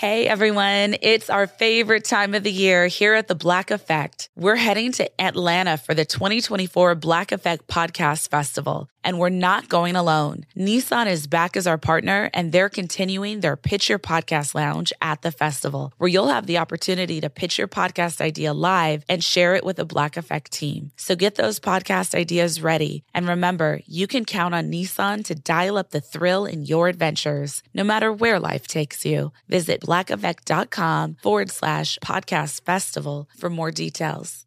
Hey everyone, it's our favorite time of the year here at the Black Effect. We're heading to Atlanta for the 2024 Black Effect Podcast Festival, and we're not going alone. Nissan is back as our partner, and they're continuing their Pitch Your Podcast Lounge at the festival, where you'll have the opportunity to pitch your podcast idea live and share it with the Black Effect team. So get those podcast ideas ready. And remember, you can count on Nissan to dial up the thrill in your adventures, no matter where life takes you. Visit blackeffect.com forward slash podcast festival for more details.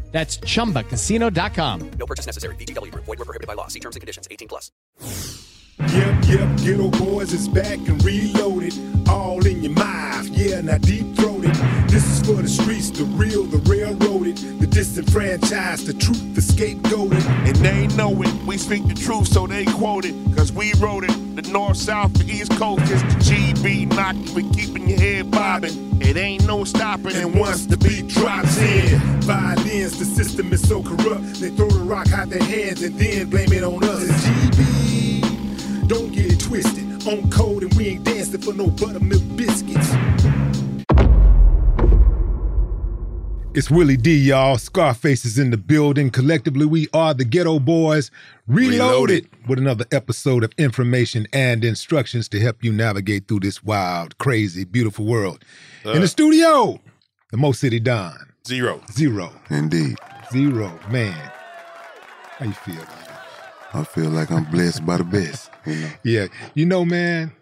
That's chumbacasino.com. No purchase necessary. VGW Group. Void were prohibited by law. See terms and conditions. 18 plus. Yep, yep, Geto Boys is back and reloaded. All in your mouth, yeah, now deep throated. For the streets, the real, the railroaded, the disenfranchised, the truth, the scapegoated. And they know it. We speak the truth, so they quote it. Cause we wrote it. The north, south, the east coast is the GB knocking for keeping your head bobbing. It ain't no stopping. And once the beat drops in, violins, the system is so corrupt. They throw the rock out their hands and then blame it on us. It's GB, don't get it twisted. On code and we ain't dancing for no buttermilk biscuits. It's Willie D, y'all. Scarface is in the building. Collectively, we are the Geto Boys. Reloaded with another episode of information and instructions to help you navigate through this wild, crazy, beautiful world. In the uh. studio, the Mo City Don. Z-Ro. Z-Ro. Indeed. Z-Ro. Man. How you feel. I feel like I'm blessed by the best. You know? Yeah. You know, man,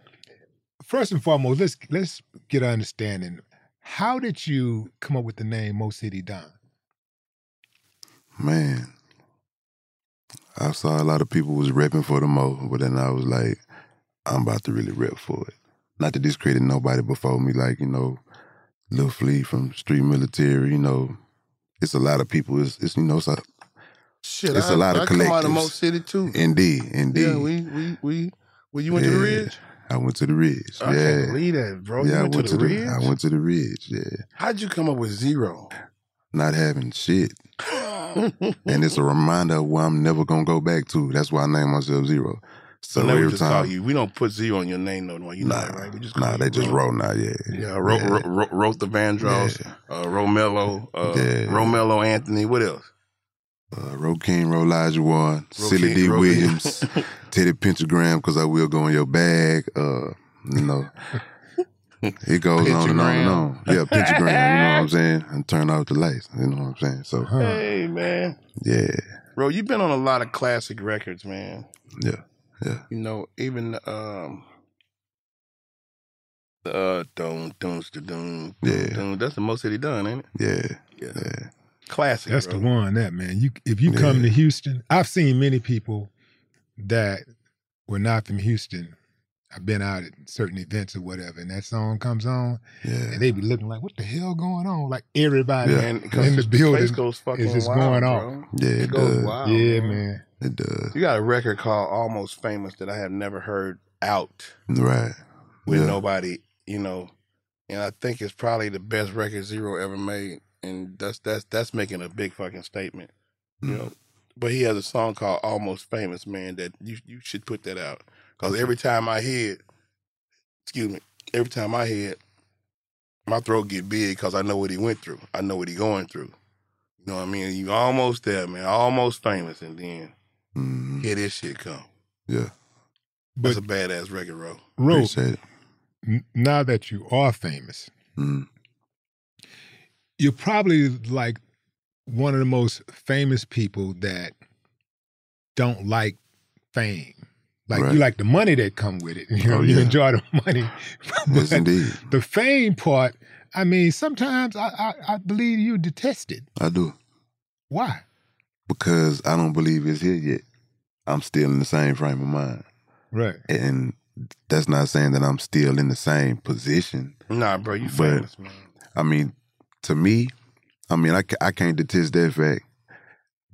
first and foremost, let's let's get an understanding. How did you come up with the name Mo City Don? Man. I saw a lot of people was repping for the Mo, but then I was like, I'm about to really rep for it. Not to discredit nobody before me, like, you know, Lil Flea from Street Military, you know. It's a lot of people. It's, it's you know, it's a, Shit, It's I, a lot of I come out of. Mo City too. indeed, indeed. Yeah, we we we. Well, you went to the Yeah. Ridge. I went to the Ridge. I yeah. can't believe that, bro. yeah, you I went, went to the Ridge. I went to the Ridge, yeah. How'd you come up with Z-Ro? Not having shit. and it's a reminder of where I'm never gonna go back to. That's why I named myself Z-Ro. So we every time, you. We don't put zero on your name no more. You know nah, that, right? We just nah, they just Ro. roll now. Yeah, Yeah, Ro, Yeah. Ro, Ro, wrote the Vandross, Yeah. uh, Romello, uh, Yeah. Romello Anthony. What else? Uh, Ro King, Ro Elijah Silly D Ro- Williams, Teddy Pentagram, because I will go in your bag. Uh, you know, it goes on and on and on. Yeah, pentagram. you know what I'm saying? And turn off the lights. You know what I'm saying? So Hey man, yeah, bro, you've been on a lot of classic records, man. yeah, yeah. You know, even um, uh, don't don't don't Yeah. don't. That's the most that he done, ain't it? Yeah, Yeah, yeah. classic. That's bro. the one, that man. You if you come Yeah. to Houston, I've seen many people that were not from Houston. I've been out at certain events or whatever, and that song comes on, Yeah, and they be looking like, "What the hell going on?" Like everybody Yeah. Man, 'cause in the building goes is just wild, going off. yeah. It It goes does. wild. yeah, bro. man. It does. You got a record called Almost Famous that I have never heard out Right. with Yeah. nobody, you know. And I think it's probably the best record Z-Ro ever made. And that's that's that's making a big fucking statement. You Mm. know. But he has a song called Almost Famous, man, that you you should put that out. Cause every time I hear it, excuse me, every time I hear it, my throat get big because I know what he went through. I know what he going through. You know what I mean? You almost there, man. Almost famous, and then Mhm. here this shit come. Yeah. That's a badass record, bro. Ro, Appreciate it. n- now that you are famous, Mm. you're probably like one of the most famous people that don't like fame. Like Right. you like the money that come with it. You know, Oh, you enjoy the money. Yes, indeed. The fame part, I mean, sometimes I, I, I believe you detest it. I do. Why? Because I don't believe it's here yet. I'm still in the same frame of mind. Right. And that's not saying that I'm still in the same position. Nah, bro, you But- famous, man. I mean, to me, I mean, I, I can't detest that fact,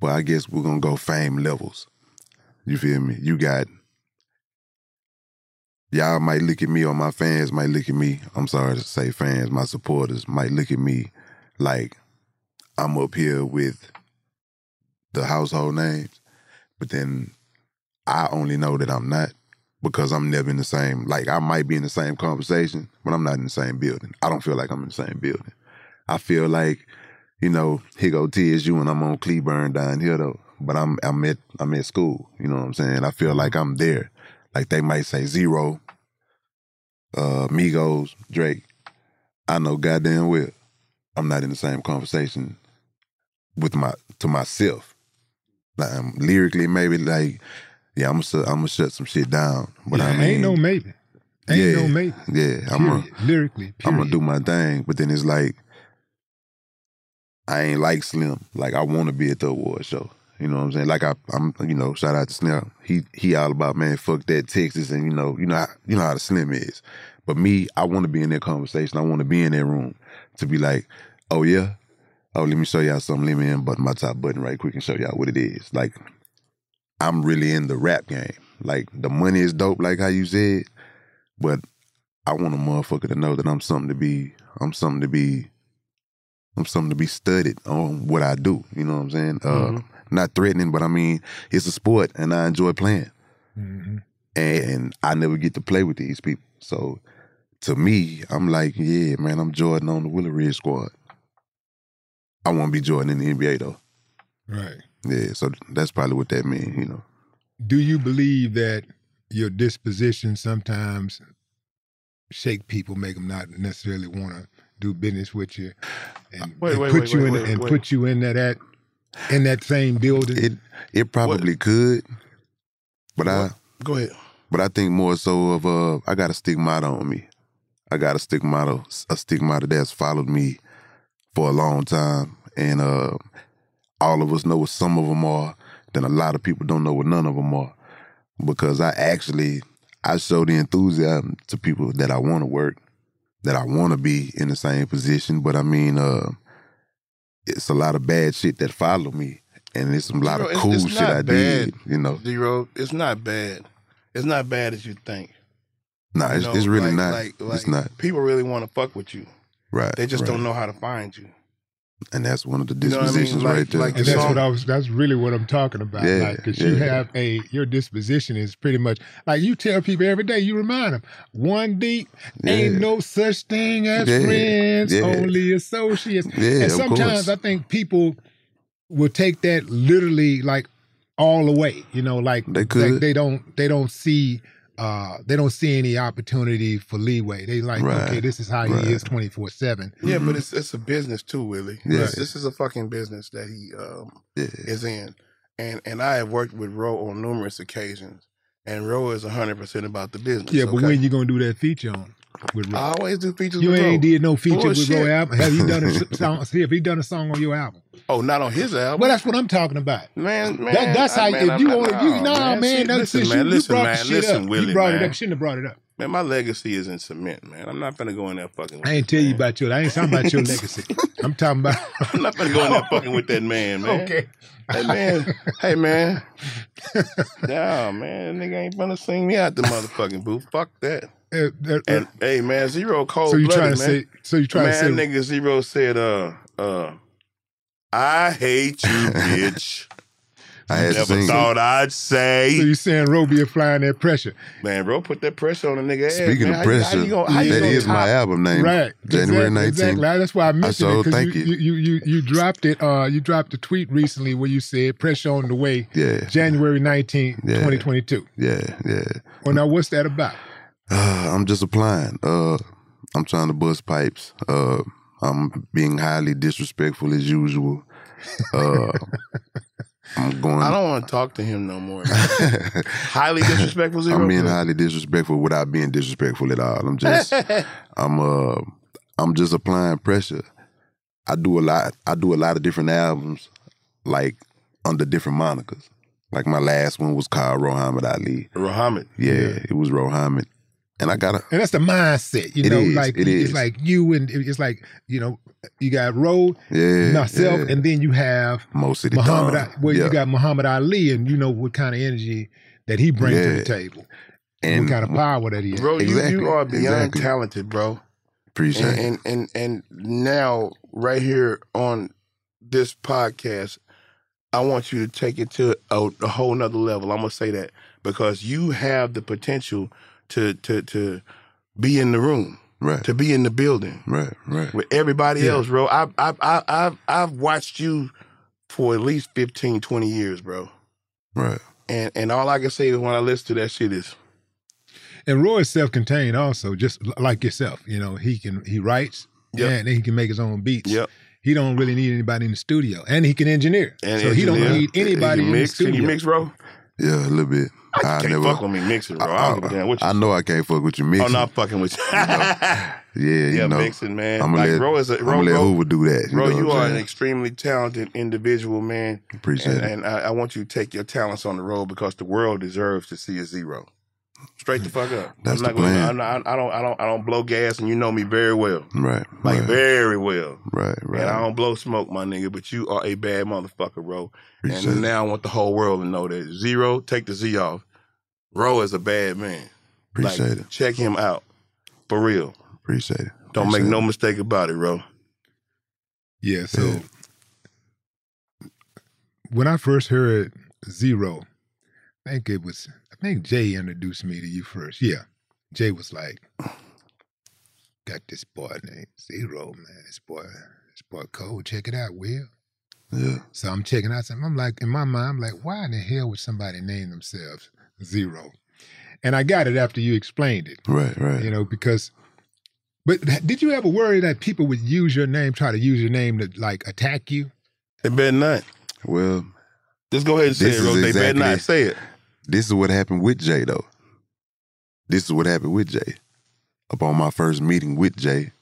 but I guess we're to go fame levels. You feel me? You got, y'all might look at me or my fans might look at me. I'm sorry to say fans, my supporters might look at me like I'm up here with the household names, but then I only know that I'm not because I'm never in the same, like I might be in the same conversation, but I'm not in the same building. I don't feel like I'm in the same building. I feel like, you know, here go TSU and I'm on Cleburne down here though. But I'm I'm at I'm at school. You know what I'm saying? I feel like I'm there. Like they might say Z-Ro, uh, Migos, Drake. I know goddamn well I'm not in the same conversation with my to myself. Like um, lyrically, maybe like, yeah, I'm gonna I'm gonna shut some shit down. But Yeah, I mean, ain't no maybe. Ain't yeah, no maybe. Yeah, I'm gonna Lyrically, I'm gonna do my thing. But then it's like I ain't like Slim. Like I want to be at the award show. You know what I'm saying? Like I, I'm, you know, shout out to Slim. He he all about man, fuck that Texas, and you know, you know, how, you know how the Slim is. But me, I want to be in that conversation. I want to be in that room to be like, oh yeah, oh let me show y'all something. Let me unbutton my top button right quick and show y'all what it is. Like I'm really in the rap game. Like the money is dope, like how you said, but I want a motherfucker to know that I'm something to be. I'm something to be. I'm something to be studied on what I do. You know what I'm saying? Uh, not threatening, but I mean it's a sport, and I enjoy playing. Mhm. And I never get to play with these people. So to me, I'm like, yeah, man, I'm Jordan on the Willow Ridge squad. I won't be Jordan in the NBA though. Right. Yeah, so that's probably what that means. You know. Do you believe that your disposition sometimes shake people, make them not necessarily want to do business with you, and, Wait, and wait, put wait, you wait, in wait, and wait. put you in that, that in that same building? It it probably could, but I Go ahead. but I think more so of uh I got a stigmata on me. I got a stigmata a stigmata that's followed me for a long time, and uh all of us know what some of them are. Then a lot of people don't know what none of them are, because I actually I show the enthusiasm to people that I want to work, that I want to be in the same position. But I mean, uh, it's a lot of bad shit that follow me, and it's a lot Z-Ro, of cool it's shit not I did. You know, Z-Ro, it's not bad. It's not bad as you think. nah, You it's, know, it's really like- not. Like, it's not People really want to fuck with you. right. They just right. don't know how to find you. And that's one of the You know I mean? dispositions Like- right there. like and the that's song- what I was. That's really what I'm talking about. Yeah, like, because you yeah. have a your disposition is pretty much like you tell people every day. You remind them one deep ain't no such thing as Yeah, friends, yeah. only associates. Yeah, and sometimes. I think people will take that literally like all the way. You know, like They could. like they don't they don't see uh they don't see any opportunity for leeway. They like Right, okay, this is how right. he is twenty four seven. Yeah, but it's it's a business too, Willie. Yeah. This, this is a fucking business that he um, yeah. is in, and and I have worked with Ro on numerous occasions, and Ro is hundred percent about the business. Yeah, but okay? when you gonna do that feature on with Ro? I always do features. You with ain't did no feature with Ro Bullshit. album. Have you done a song? See, have he done a song on your album? Oh, not on his album. Well, that's what I'm talking about. man, man, That, that's I- how man, if you want to, you nah, man. That's listen, man, you, you listen, brought man, the shit listen, up. Willie, you brought man. it up. Shouldn't have brought it up. Man, my legacy is in cement, man. I'm not gonna go in there fucking. With I ain't tell you about your. I ain't talking about your legacy. I'm talking about. I'm not gonna go in there fucking with that man, man. okay. Hey man, hey man. Nah, man, nigga ain't gonna sing me out the motherfucking booth. Fuck that. Uh, uh, And hey man, Z-Ro cold so you trying blooded, to man. say? So you trying man, to say? Man, nigga Z-Ro said, uh, uh, I hate you, bitch. I had Never sing. thought I'd say. So you saying Roby applying that pressure? man, bro, put that pressure on the nigga. ass, Speaking man. of How you- pressure, how you gonna, how you that gonna is my album name. Right. January exactly, 19th. Exactly. That's why I mentioned sure it because thank you, you you you dropped it. Uh, you dropped a tweet recently where you said pressure on the way. Yeah, January 19th, Yeah. 2022. yeah, yeah. Well, now what's that about? Uh, I'm just applying. Uh, I'm trying to bust pipes. Uh, I'm being highly disrespectful as usual. Uh, I'm going. I don't want to talk to him no more. Highly disrespectful Z-Ro. I'm being bro. highly disrespectful without being disrespectful at all. I'm just, I'm uh, I'm just applying pressure. I do a lot. I do a lot of different albums, like under different monikers. Like my last one was called Rohamed Ali. Muhammad. Yeah, it was Rohamed, and I got a And that's the mindset, you It know. is, like it it's is. like you and it's like you know, you got Ro, yeah myself, yeah. and then you have most of the Muhammad. time. Ali- Well, yeah. you got Muhammad Ali, and you know what kind of energy that he brings to the table, and what kind of power that he has. Bro, you, Exactly, you are beyond exactly. talented, bro. appreciate And, it. and and and now right here on this podcast, I want you to take it to a, a whole nother level. I'm gonna say that because you have the potential to to to be in the room, right, to be in the building right, right. with everybody Yeah. else, bro. I I I I've I've watched you for at least 15, 20 years, bro. Right. And and all I can say is when I listen to that shit is And Roy is self-contained, also, just like yourself. You know, he can he writes, Yep. yeah, and he can make his own beats. Yep. He don't really need anybody in the studio, and he can engineer. and so he don't need anybody you in the mix, Can you mix, bro? Yeah, a little bit. Oh, I I can't never. fuck with me mixing, bro. I, don't give a damn what you I know I can't fuck with you Oh, mixing. no, I'm not fucking with you. Yeah, you yeah, know. mixing, man. I'm gonna like, let, Ro is a, I'm Ro, gonna let Hoover do that. You Ro, know you I'm are an extremely talented individual, man. Appreciate And, it. and I, I want you to take your talents on the road because the world deserves to see a Z-Ro. Straight the fuck up. That's I'm the not gonna. I'm not, I don't. I don't. I don't blow gas, and you know me very well. Right, Like right, very well. right, right. And I don't blow smoke, my nigga. But you are a bad motherfucker, bro. Appreciate and now I want the whole world to know that Z-Ro. Take the Z off. Ro is a bad man. Appreciate like, it. Check him out. For real. Appreciate it. Don't make Appreciate no mistake about it, bro. Yeah. So Yeah. when I first heard Z-Ro, I think it was I think Jay introduced me to you first. Yeah. Jay was like, got this boy named Z-Ro, man. This boy, this boy cold. Check it out, Will. Yeah, So I'm checking out something. I'm like, in my mind, I'm like, why in the hell would somebody name themselves Z-Ro? And I got it after you explained it, right, right. you know, because. But did you ever worry that people would use your name, try to use your name to like attack you? They better not. Well, Just go ahead and say it, Ro. is They better not say it. This is what happened with Jay though. This is what happened with Jay. Upon my first meeting with Jay,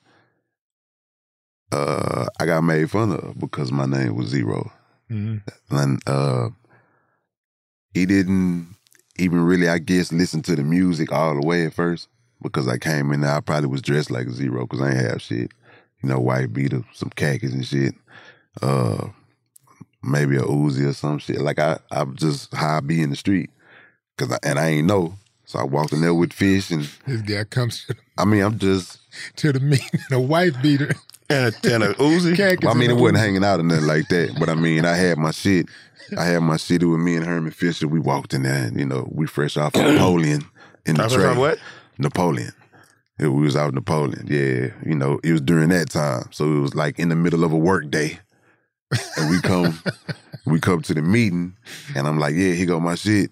uh, I got made fun of because my name was Z-Ro. Mm-hmm. and uh he didn't even really i guess listen to the music all the way at first because i came in there i probably was dressed like a zero because i ain't have shit you know white beater some khakis and shit uh maybe a Uzi or some shit like i i'm just high be in the street cause I, and i ain't know so i walked in there with fish and This guy comes to, i mean i'm just to the meeting, a wife beater. And a, and a Uzi. khakis I mean, it wasn't hanging out or nothing like that. But I mean, I had my shit. I had my shit with me and Herman Fisher. We walked in there, and you know, we fresh off of Napoleon in the I tray. forgot what? Napoleon. Yeah, we was out in Napoleon. Yeah, you know, it was during that time, so it was like in the middle of a work day, and we come, we come to the meeting, and I'm like, yeah, here go my shit.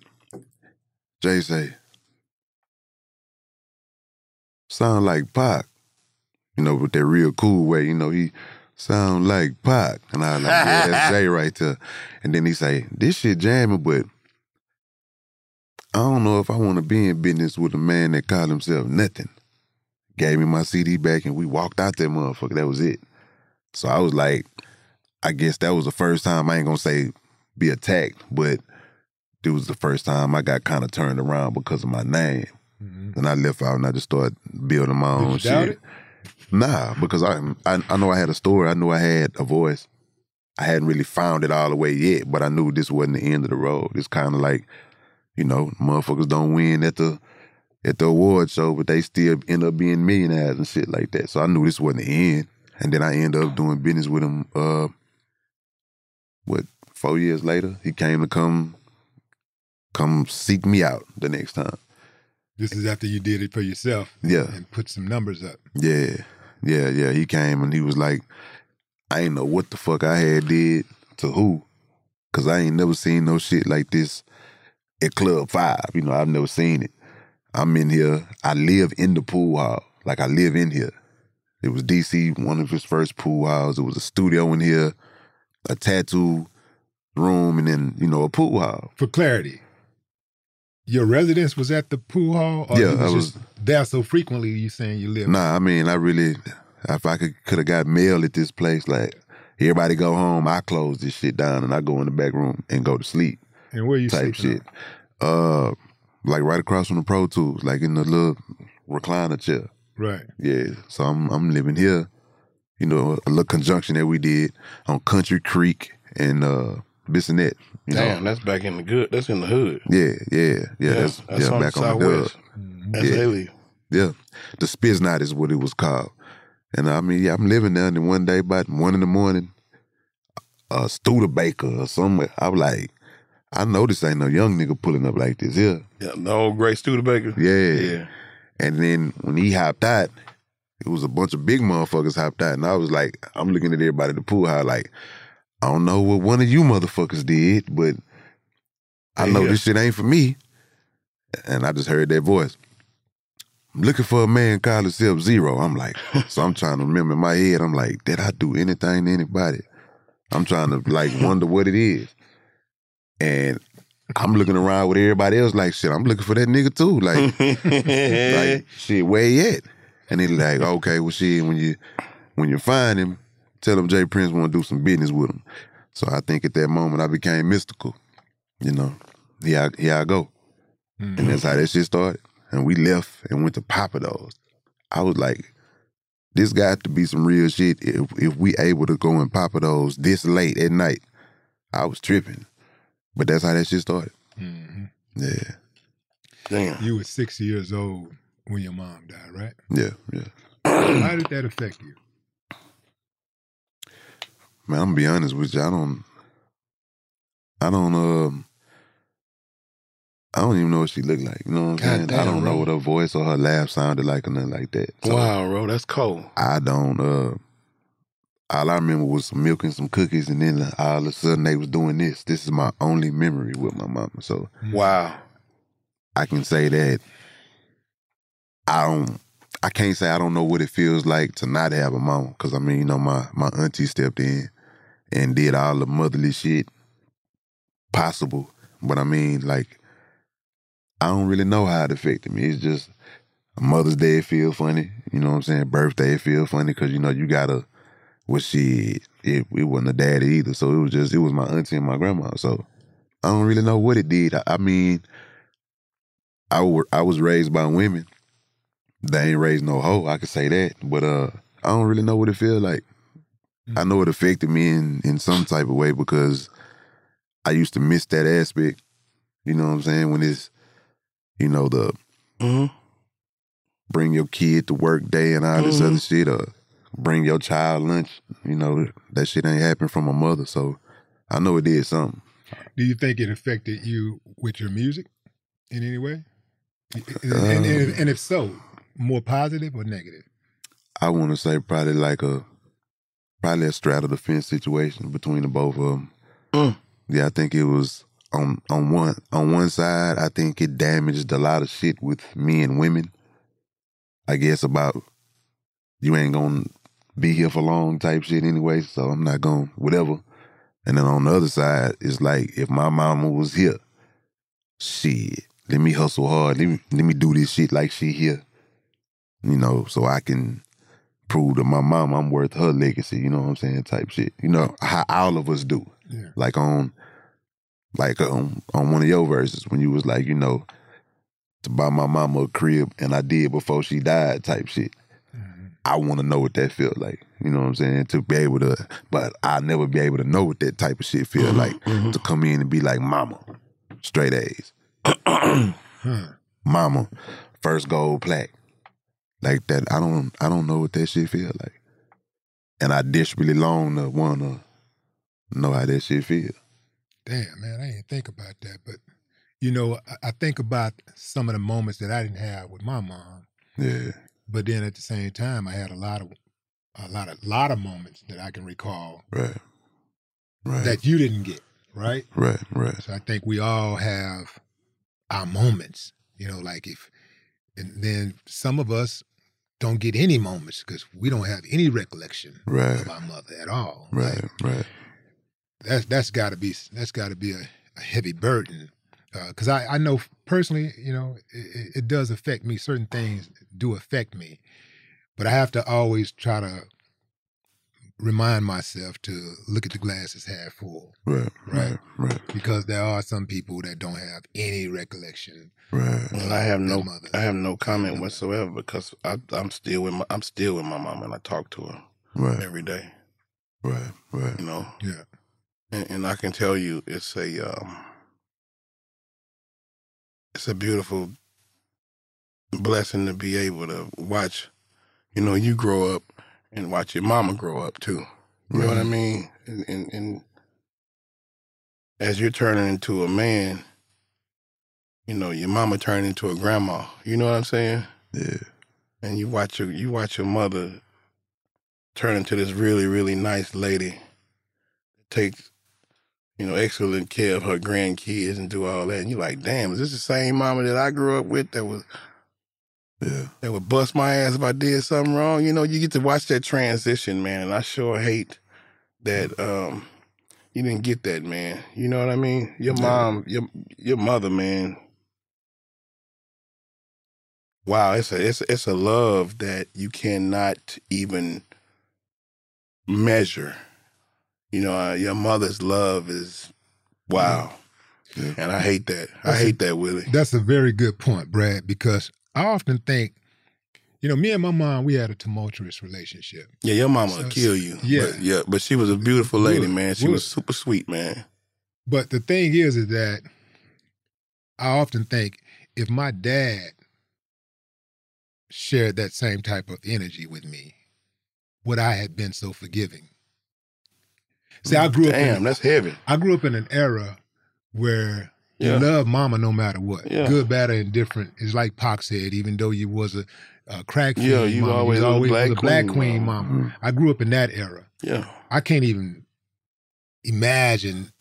Jay say, sound like Pac, you know, with that real cool way, you know, he sound like Pac, and I was like, yeah, that's Jay right there, and then he say, this shit jamming, but I don't know if I want to be in business with a man that called himself nothing. Gave me my CD back and we walked out that motherfucker. That was it. So I was like, I guess that was the first time I ain't gonna say be attacked, but it was the first time I got kind of turned around because of my name. Mhm. Then I left out and I just started building my own shit. it? Nah, because I, I I know I had a story. I knew I had a voice. I hadn't really found it all the way yet, but I knew this wasn't the end of the road. It's kind of like, you know, motherfuckers don't win at the at the award show, but they still end up being millionaires and shit like that. So I knew this wasn't the end. And then I ended up doing business with him. Uh, what four years later, he came to come come seek me out the next time. This is after you did it for yourself Yeah. and put some numbers up. Yeah, yeah, yeah. He came and he was like, I ain't know what the fuck I had did to who, cause I ain't never seen no shit like this at Club Five. You know, I've never seen it. I'm in here. I live in the pool hall. Like I live in here. It was DC, one of his first pool halls. It was a studio in here. a tattoo room, and then you know a pool hall. For clarity, your residence was at the pool hall, or Yeah, was I just there so frequently. You saying you live? Nah, I mean, I really, if I could could have got mail at this place, like everybody go home, I close this shit down and I go in the back room and go to sleep. And where you type sleeping shit. Uh, like right across from the Pro Tools, like in the little recliner chair. Right. Yeah. So I'm I'm living here. You know, a little conjunction that we did on Country Creek and uh Bissonnet. You Damn, know? that's back in the good. That's in the hood. Yeah, yeah, yeah. that's, that's yeah, on back the on the dub. southwest. Mm-hmm. That's yeah. Haley. Yeah. The Spiznot is what it was called. And I mean, yeah, I'm living there, and then one day about one in the morning, a Studebaker or somewhere, I was like, I know this ain't no young nigga pulling up like this here. Yeah, the old great Studebaker. Yeah. Yeah. And then when he hopped out, it was a bunch of big motherfuckers hopped out. And I was like, I'm looking at everybody at the pool house like, I don't know what one of you motherfuckers did, but I know Yeah. this shit ain't for me. And I just heard that voice. I'm looking for a man called himself Z-Ro. I'm like, so I'm trying to remember in my head, I'm like, did I do anything to anybody? I'm trying to like wonder what it is. And I'm looking around with everybody else like, shit, I'm looking for that nigga too. Like, like shit, where he at? And he like, okay, well shit, when you when you find him, tell him J. Prince want to do some business with him. So I think at that moment I became mystical. You know, here I, here I go. And that's how that shit started. And we left and went to Pappadeaux's. I was like, this got to be some real shit if if we able to go in Pappadeaux's this late at night. I was tripping. But that's how that shit started. Mhm. Yeah. Damn. You were six years old when your mom died, right? Yeah, yeah. How did that affect you? Man, I'm gonna be honest with you. I don't, I don't, um, I don't even know what she looked like. You know what I'm God saying? I don't know what her voice or her laugh sounded like or nothing like that. So wow, bro, that's cold. I don't. uh All I remember was some milk and some cookies, and then all of a sudden they was doing this. This is my only memory with my mama. So Wow. I can say that I don't. I can't say I don't know what it feels like to not have a mama, because I mean, you know, my my auntie stepped in and did all the motherly shit possible. But I mean, like, I don't really know how it affected me. It's just Mother's Day feel funny, you know what I'm saying? Birthday feel funny because you know you gotta. Well, shit, it, it wasn't a daddy either, so it was just it was my auntie and my grandma. So I don't really know what it did. I, I mean, I wa- I was raised by women. They ain't raised no hoe. I could say that, but uh, I don't really know what it feel like. I know it affected me in in some type of way because I used to miss that aspect. You know what I'm saying? When it's you know the hmm bring your kid to work day and all this Mhm. other shit, or bring your child lunch. You know that shit ain't happen from a mother, so I know it did something. Do you think it affected you with your music in any way? And, and, and, and if so, more positive or negative? I want to say probably like a probably a straddle the fence situation between the both of them. Mm. Yeah, I think it was on on one on one side. I think it damaged a lot of shit with me and women. I guess about you ain't gonna be here for long type shit anyway, so I'm not gonna whatever. And then on the other side, it's like if my mama was here, shit, let me hustle hard. Let me let me do this shit like she here. You know, so I can prove to my mom I'm worth her legacy, you know what I'm saying, type shit. You know, how all of us do. Yeah. Like on like on on one of your verses when you was like, you know, to buy my mama a crib and I did before she died type shit. Mm-hmm. I want to know what that felt like. You know what I'm saying? To be able to, but I'll never be able to know what that type of shit feel mm-hmm. like. Mm-hmm. To come in and be like, mama, straight A's. Mama, first gold plaque. Like that. I don't I don't know what that shit feel like. And I desperately long to wanna know how that shit feel. Damn, man, I didn't think about that. But, you know, I, I think about some of the moments that I didn't have with my mom. Yeah. But then at the same time, I had a lot of, a lot of, lot of moments that I can recall Right. Right. that you didn't get, right? right, right. So I think we all have our moments, you know, like if, and then some of us don't get any moments because we don't have any recollection Right. of our mother at all. Right, right. that's that's got to be that's got to be a, a heavy burden uh, because I I know personally, you know, it, it does affect me. Certain things do affect me, but I have to always try to remind myself to look at the glass as half full. Right, Right. right, right, Because there are some people that don't have any recollection. right. And I have no, mother. I have no comment whatsoever because I, I'm still with my, I'm still with my mom and I talk to her Right, every day. right, right. You know, Yeah. and, and I can tell you, it's a, um, it's a beautiful blessing to be able to watch, you know, you grow up and watch your mama grow up too. You know what I mean? And, and, and as you're turning into a man, you know, your mama turned into a grandma. You know what I'm saying? Yeah, and you watch your you watch your mother turn into this really really nice lady takes you know excellent care of her grandkids and do all that and you're like damn is this the same mama that i grew up with that was yeah, that would bust my ass if i did something wrong. You know you get to watch that transition man and i sure hate that um you didn't get that man. You know what i mean? Your mom your your mother man. Wow it's a it's it's a love that you cannot even measure. You know uh, your mother's love is wow. Yeah. and i hate that. I That's a- hate that willie. That's a very good point, Brad, because I often think, you know, me and my mom, we had a tumultuous relationship. yeah your mama So- will kill you yeah. but, yeah but she was a beautiful lady Would, man she would. was super sweet man But the thing is, is that I often think if my dad shared that same type of energy with me, would I have been so forgiving? See, I mm, grew up. damn in, that's heavy I grew up in an era where Yeah. you love mama no matter what, Yeah. good, bad, or indifferent. It's like Pac said, even though you was a, a crack fiend, Yeah, you mama, always you was always black was a black queen, queen, mama. mama. Mhm. I grew up in that era. yeah I can't even imagine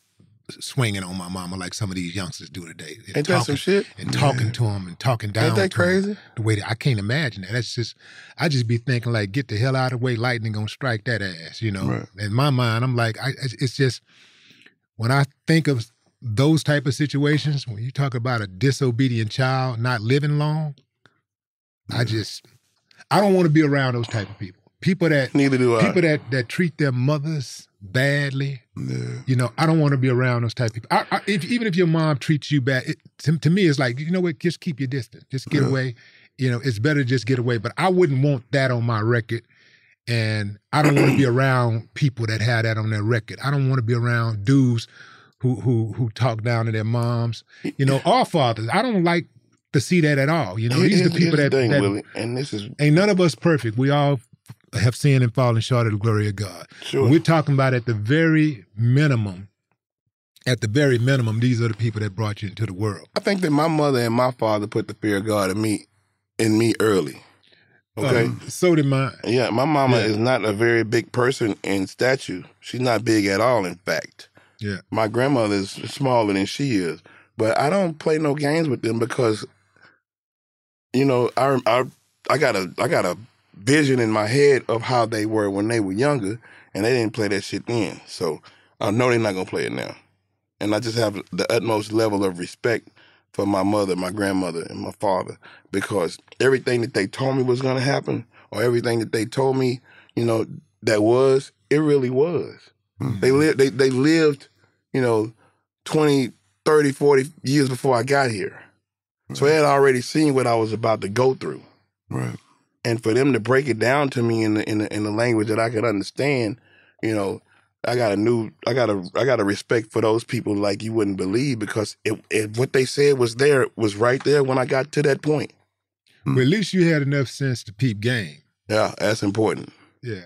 swinging on my mama like some of these youngsters do today. And ain't that talking, some shit And talking to them and talking down. ain't that to 'em crazy The way that I can't imagine that. That's just, I just be thinking like, get the hell out of the way. Lightning gonna strike that ass, you know. Right. In my mind, I'm like, I, it's it's just when I think of those type of situations, when you talk about a disobedient child not living long, I just, I don't want to be around those type of people. People that neither do i people that that treat their mothers badly. Yeah, You know, I don't want to be around those type of people. I, I, if, even if your mom treats you bad, it, to, to me, it's like you know what? Just keep your distance. Just get Yeah. away. You know, it's better to just get away. But I wouldn't want that on my record, and I don't want to be around people that have that on their record. I don't want to be around dudes who who who talk down to their moms. You know, or fathers. I don't like to see that at all. You know, these are the people that, the thing, that Willie, and this is ain't none of us perfect. We all have sinned and fallen short of the glory of God. sure We're talking about at the very minimum, at the very minimum, these are the people that brought you into the world. I think that my mother and my father put the fear of God in me in me early. Okay. Um, so did mine. yeah, my mama Yeah. is not a very big person in stature. She's not big at all, in fact. Yeah. My grandmother is smaller than she is. But I don't play no games with them because you know, I I I got a I got a vision in my head of how they were when they were younger and they didn't play that shit then. So I know they're not gonna play it now. And I just have the utmost level of respect for my mother, my grandmother, and my father because everything that they told me was to happen or everything that they told me, you know, that was, it really was. They lived they they lived, you know, 20, 30, 40 years before I got here. So they had already seen what I was about to go through. right. And for them to break it down to me in the in the, in the language that I could understand, you know, I got a new, I got a, I got a respect for those people like you wouldn't believe because it, it, what they said was there, was right there when I got to that point. But at least you had enough sense to peep game. Yeah, that's important. Yeah.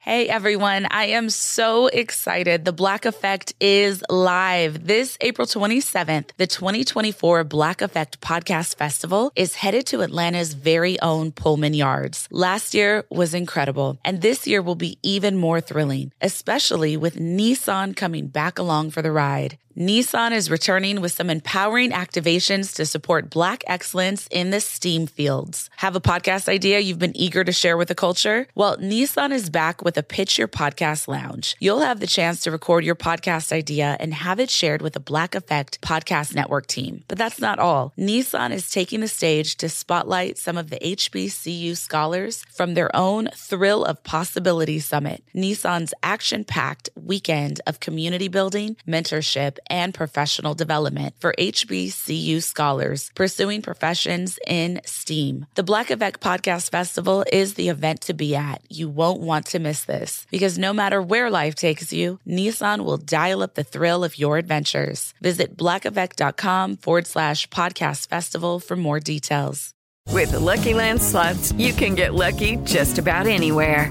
Hey everyone, I am so excited. The Black Effect is live. This April 27th, the 2024 Black Effect Podcast Festival is headed to Atlanta's very own Pullman Yards. Last year was incredible, and this year will be even more thrilling, especially with Nissan coming back along for the ride. Nissan is returning with some empowering activations to support Black excellence in the STEAM fields. Have a podcast idea you've been eager to share with the culture? Well, Nissan is back with a Pitch Your Podcast Lounge. You'll have the chance to record your podcast idea and have it shared with the Black Effect Podcast Network team. But that's not all. Nissan is taking the stage to spotlight some of the HBCU scholars from their own Thrill of Possibility Summit, Nissan's action packed weekend of community building, mentorship, and professional development for HBCU scholars pursuing professions in STEAM. The Black Effect Podcast Festival is the event to be at. You won't want to miss this because no matter where life takes you, Nissan will dial up the thrill of your adventures. Visit blackeffect.com forward slash podcast festival for more details. With the Lucky Land slots, you can get lucky just about anywhere.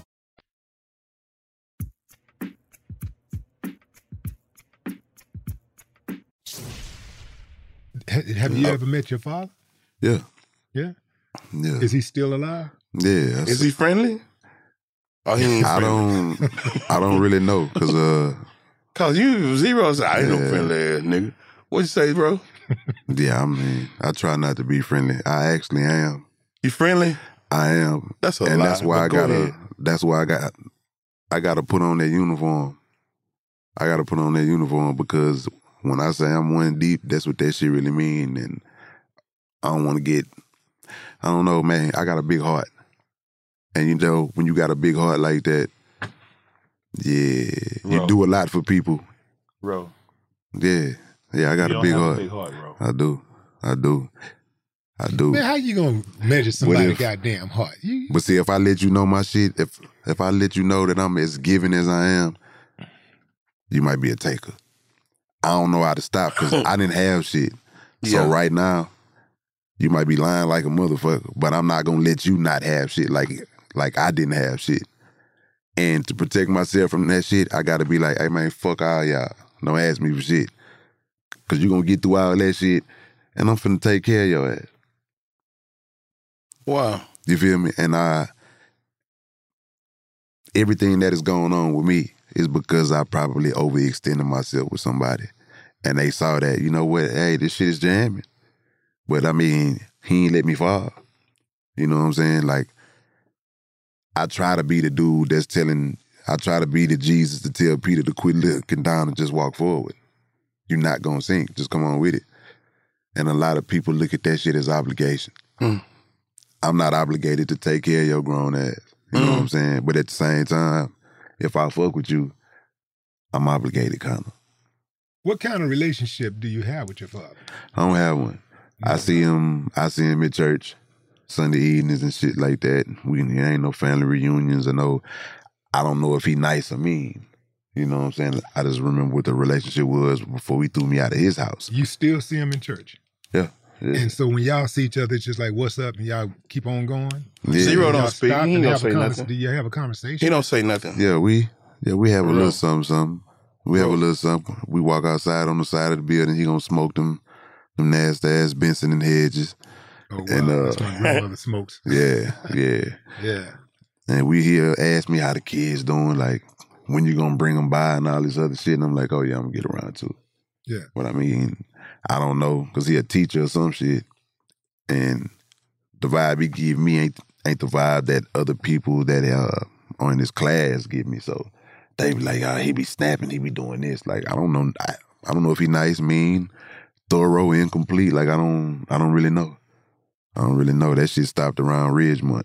Have you ever met your father? Yeah, Yeah. yeah, Is he still alive? yeah. Is he friendly? Oh, he ain't I friendly. don't, I don't really know, cause uh, Cause you Z-Ro. I ain't no friendly ass nigga. What you say, bro? yeah, I mean, I try not to be friendly. I actually am. You friendly? I am. That's a and lie, that's why I go gotta. ahead. That's why I got. I gotta put on that uniform. I gotta put on that uniform because when I say I'm one deep, that's what that shit really mean. And I don't want to get. I don't know, man. I got a big heart, and you know when you got a big heart like that, yeah, you do a lot for people. Bro, Yeah, yeah. I got you a big heart. a big heart, bro. I do. I do. I do. Man, how you gonna measure somebody's if- goddamn heart? You, But see, if I let you know my shit, if if I let you know that I'm as giving as I am, you might be a taker. I don't know how to stop because I didn't have shit. So Yeah. right now, you might be lying like a motherfucker, but I'm not gonna let you not have shit like like I didn't have shit. And to protect myself from that shit, I gotta be like, hey man, fuck all y'all. Don't ask me for shit. Cause you gonna get through all that shit and I'm finna take care of your ass. Wow. You feel me? And I everything that is going on with me is because I probably overextended myself with somebody. And they saw that, you know what, hey, this shit is jamming. But I mean, he ain't let me fall. You know what I'm saying? Like I try to be the dude that's telling I try to be the Jesus to tell Peter to quit looking down and just walk forward. You're not gonna sink. Just come on with it. And a lot of people look at that shit as obligation. Mm. I'm not obligated to take care of your grown ass. You know what I'm saying? But at the same time, if I fuck with you, I'm obligated kind of. what kind of relationship do you have with your father? I don't have one. I see him. I see him at church Sunday evenings and shit like that. We there ain't no family reunions or no. I don't know if he nice or mean. You know what I'm saying? I just remember what the relationship was before he threw me out of his house. You still see him in church, Yeah. Yeah. and so when y'all see each other, it's just like, "What's up?" and y'all keep on going. Yeah. Z-Ro don't speak. He don't say nothing. Do you have a conversation? He don't say nothing. Yeah, we yeah we have a little something, something. We have a little something. We walk outside on the side of the building. He gonna smoke them, them nasty ass Benson and Hedges. Oh, wow. and, uh, That's my grandmother smokes. Yeah, yeah. Yeah. And we hear ask me how the kids doing, like when you gonna bring them by and all this other shit. And I'm like, oh yeah, I'm gonna get around to it. Yeah. But I mean, I don't know because he a teacher or some shit. and the vibe he give me ain't ain't the vibe that other people that uh are in his class give me. So they be like, oh, he be snapping, he be doing this. Like I don't know, I, I don't know if he nice, mean, thorough, incomplete. Like I don't, I don't really know. I don't really know. That shit stopped around Ridgemont.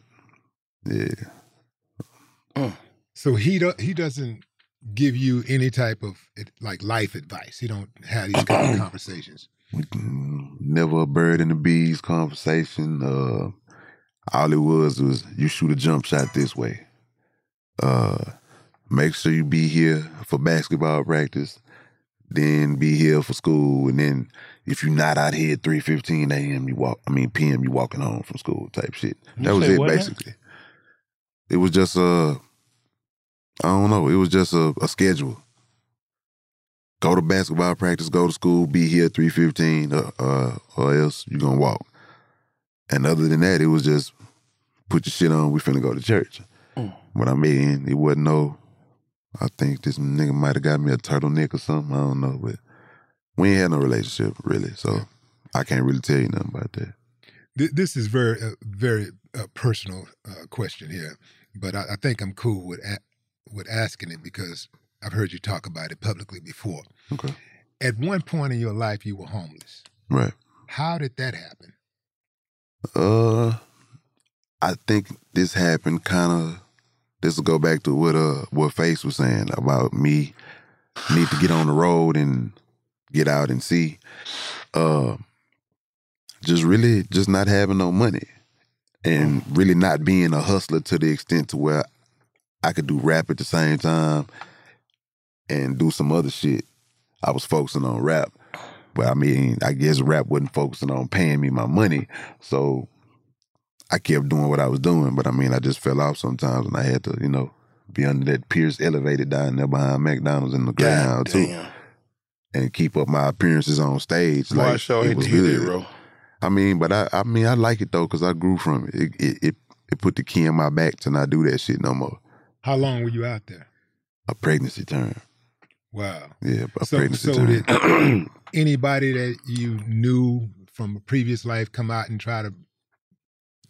Yeah. Oh, So he do, he doesn't give you any type of like life advice. He don't have these kind of conversations. Never a bird in the bees conversation. Uh, all it was was you shoot a jump shot this way. Uh, make sure you be here for basketball practice, then be here for school, and then if you're not out here at three fifteen a.m., you walk. I mean p.m. You walking home from school type shit. That was it what now? basically. It was just a, I don't know. It was just a, a schedule. Go to basketball practice, go to school, be here at three fifteen, uh, uh, or else you're gonna walk. And other than that, it was just put your shit on. We finna go to church. But I mean, it wasn't no. I think this nigga might have got me a turtleneck or something. I don't know, but we ain't had no relationship really, so I can't really tell you nothing about that. This is very uh, very uh, personal uh, question here, but I, I think I'm cool with a- with asking it because I've heard you talk about it publicly before. Okay. At one point in your life, you were homeless. Right. How did that happen? Uh, I think this happened kind of. This will go back to what uh what Face was saying about me need to get on the road and get out and see. Uh, just really just not having no money and really not being a hustler to the extent to where I could do rap at the same time and do some other shit. I was focusing on rap. But I mean, I guess rap wasn't focusing on paying me my money. So I kept doing what I was doing. But I mean, I just fell off sometimes and I had to, you know, be under that Pierce elevated down there behind McDonald's in the Greyhound too. And keep up my appearances on stage. Boy, I like sure it was good. bro. I mean, but I, I mean, I like it though because I grew from it. It, it. it it put the key in my back to not do that shit no more. How long were you out there? A pregnancy term. Wow. Yeah, a So, pregnancy so term. did anybody that you knew from a previous life come out and try to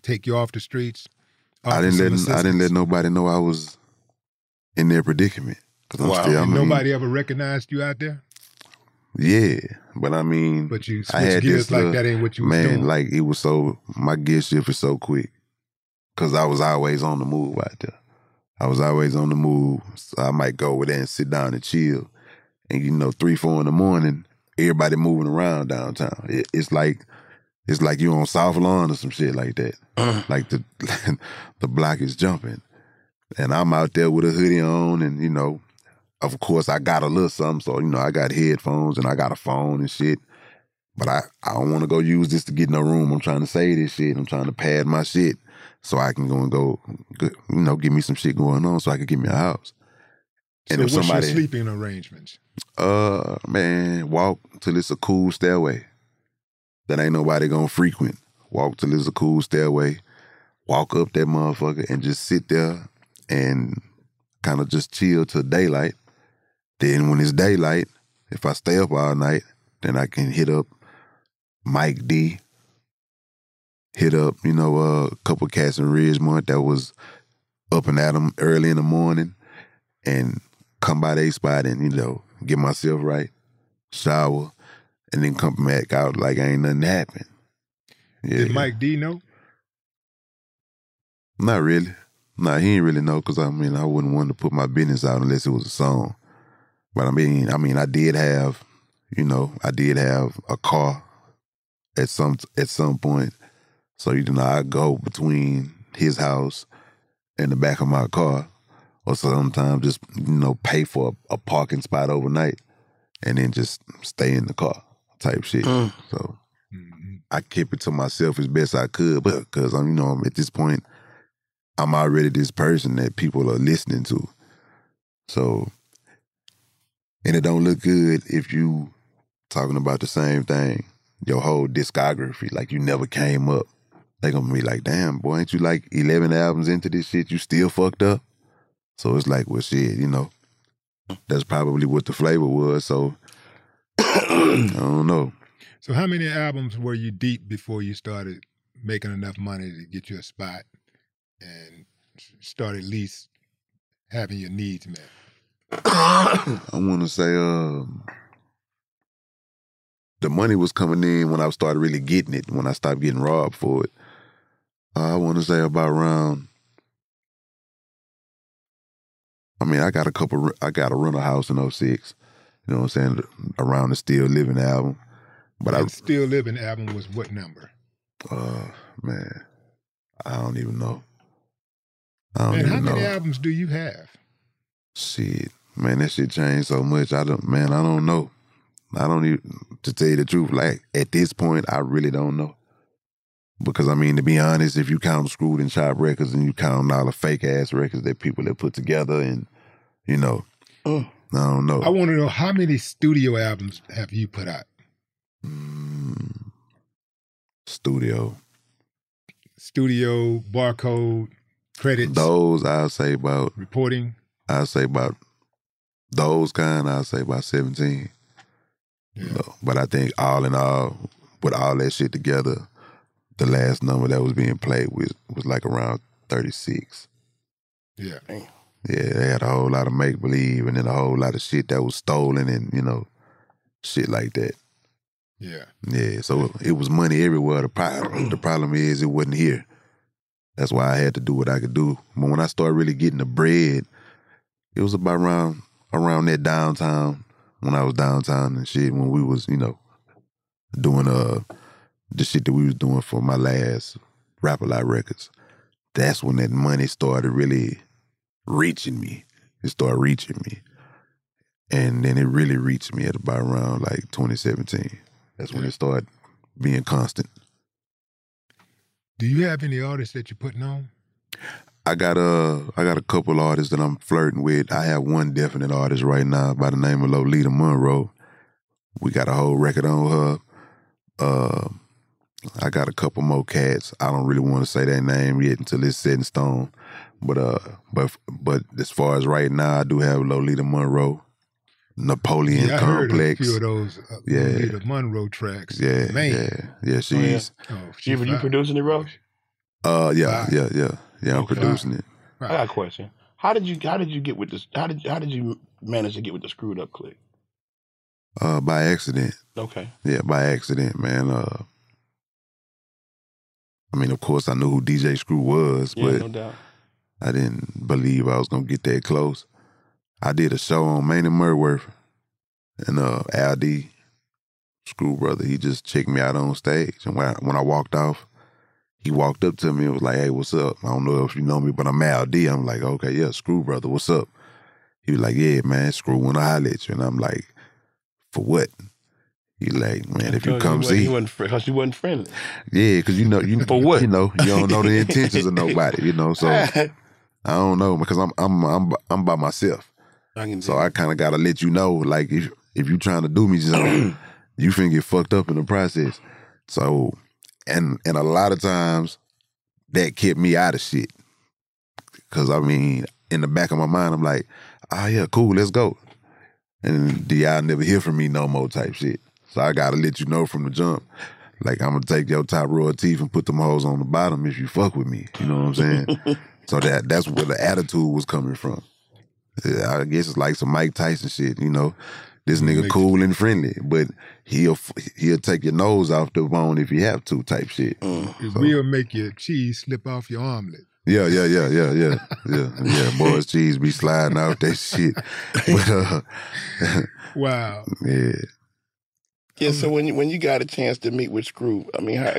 take you off the streets? I didn't let I didn't let nobody know I was in their predicament. 'Cause I'm Wow. still, I And mean, nobody ever recognized you out there? Yeah, but I mean, But you I had gears this like little- that ain't what you was man, doing. like it was so my gear shift was so quick because I was always on the move out there. I was always on the move. So I might go over there and sit down and chill, and you know, three, four in the morning, everybody moving around downtown. It, it's like it's like you on South Lawn or some shit like that. Mm. like the the block is jumping, and I'm out there with a hoodie on, and you know, of course I got a little something, so you know I got headphones and I got a phone and shit. But I, I don't want to go use this to get in a room. I'm trying to say this shit. I'm trying to pad my shit so I can go and go, you know, give me some shit going on so I can get me a house. And so what's your sleeping arrangements? uh, man, walk till it's a cool stairway that ain't nobody gonna frequent. Walk till it's a cool stairway. Walk up that motherfucker and just sit there and kind of just chill till daylight. Then when it's daylight, if I stay up all night, then I can hit up Mike D. Hit up, you know, uh, a couple cats in Ridgemont that was up and at them early in the morning and come by their spot and, you know, get myself right, shower, and then come back out like ain't nothing happened. Yeah. Did Mike D know? Not really. Nah, he ain't really know because I mean I wouldn't want to put my business out unless it was a song. But I mean, I mean, I did have, you know, I did have a car at some at some point. So you know, I go between his house and the back of my car, or sometimes just you know pay for a, a parking spot overnight, and then just stay in the car type shit. Hmm. So mm-hmm. I kept it to myself as best I could, but because I'm, you know, at this point, I'm already this person that people are listening to. So, and it don't look good if you talking about the same thing, your whole discography, like you never came up. They gonna be like, damn, boy, ain't you like 11 albums into this shit? You still fucked up? So it's like, well, shit, you know, that's probably what the flavor was. So I don't know. So how many albums were you deep before you started making enough money to get you a spot and start at least having your needs met? I want to say um, the money was coming in when I started really getting it. When I stopped getting robbed for it, I want to say about around. I mean, I got a couple. I got a rental house in 06. You know what I'm saying? Around the Still Living album, but I Still Living album was what number? uh man, I don't even know. I don't Man, even how many know. albums do you have? Shit, man, that shit changed so much. I don't, man, I don't know. I don't even, to tell you the truth, like at this point, I really don't know. Because I mean, to be honest, if you count Screwed and Chop records and you count all the fake ass records that people have put together, and you know, I don't know. I want to know how many studio albums have you put out? Mm, studio. Studio, barcode, credits, Those I'll say about reporting. I'll say about those kind. I'll say about seventeen. You know, but I think all in all, with all that shit together, the last number that was being played was was like around thirty six. Yeah. Yeah, they had a whole lot of make believe and then a whole lot of shit that was stolen and you know, shit like that. Yeah. Yeah, so it was money everywhere. The problem, the problem is it wasn't here. That's why I had to do what I could do. But when I started really getting the bread, it was about around around that downtown when I was downtown and shit. When we was you know doing uh the shit that we was doing for my last Rap a Lot records. That's when that money started really reaching me. It started reaching me, and then it really reached me at about around like 2017. That's when it started being constant. Do you have any artists that you're putting on? I got a I got a couple artists that I'm flirting with. I have one definite artist right now by the name of Lolita Monroe. We got a whole record on her. Uh, I got a couple more cats. I don't really want to say their name yet until it's set in stone. But uh, but but as far as right now, I do have Lolita Monroe, Napoleon yeah, I heard a Complex. few of those uh, Yeah. Lolita Monroe tracks. Yeah, Man. yeah, yeah. She's Oh, she You, you producing it, Roach? uh, yeah, Fine. yeah, yeah, yeah. I'm Okay. producing it. I got a question. How did you how did you get with this? How did how did you manage to get with the screwed up click? Uh, by accident. Okay. Yeah, by accident, man. Uh, I mean, of course, I knew who DJ Screw was, Yeah, but no. I didn't believe I was gonna get that close. I did a show on Main and Murworth, and uh, Al D, Screw brother, he just checked me out on stage, and when I, when I walked off, he walked up to me and was like, "Hey, what's up? I don't know if you know me, but I'm Al D." I'm like, "Okay, yeah, Screw brother, what's up?" He was like, "Yeah, man, Screw wanna holler at you," and I'm like, "For what?" He like, man, if you come wasn't- see, because you wasn't friendly. yeah, because you know, you For what? You know, you don't know the intentions of nobody. You know, so I don't know because I'm I'm I'm I'm by myself. I So I kind of gotta let you know, like if if you trying to do me something, you finna get fucked up in the process. So, and and a lot of times that kept me out of shit. Cause I mean, in the back of my mind, I'm like, oh yeah, cool, let's go. And y'all never hear from me no more type shit. So I gotta let you know from the jump. Like I'm gonna take your top row of teeth and put them hoes on the bottom if you fuck with me. You know what I'm saying? so that that's where the attitude was coming from. I guess it's like some Mike Tyson shit, you know. This nigga cool and friendly, but he'll he'll take your nose off the bone if you have to, type shit. We'll make your cheese slip off your omelet. Yeah, yeah, yeah, yeah, yeah, yeah, yeah. Boys, cheese be sliding off that shit. But uh, Wow. yeah, Yeah, so when you, when you got a chance to meet with Screw, I mean, how,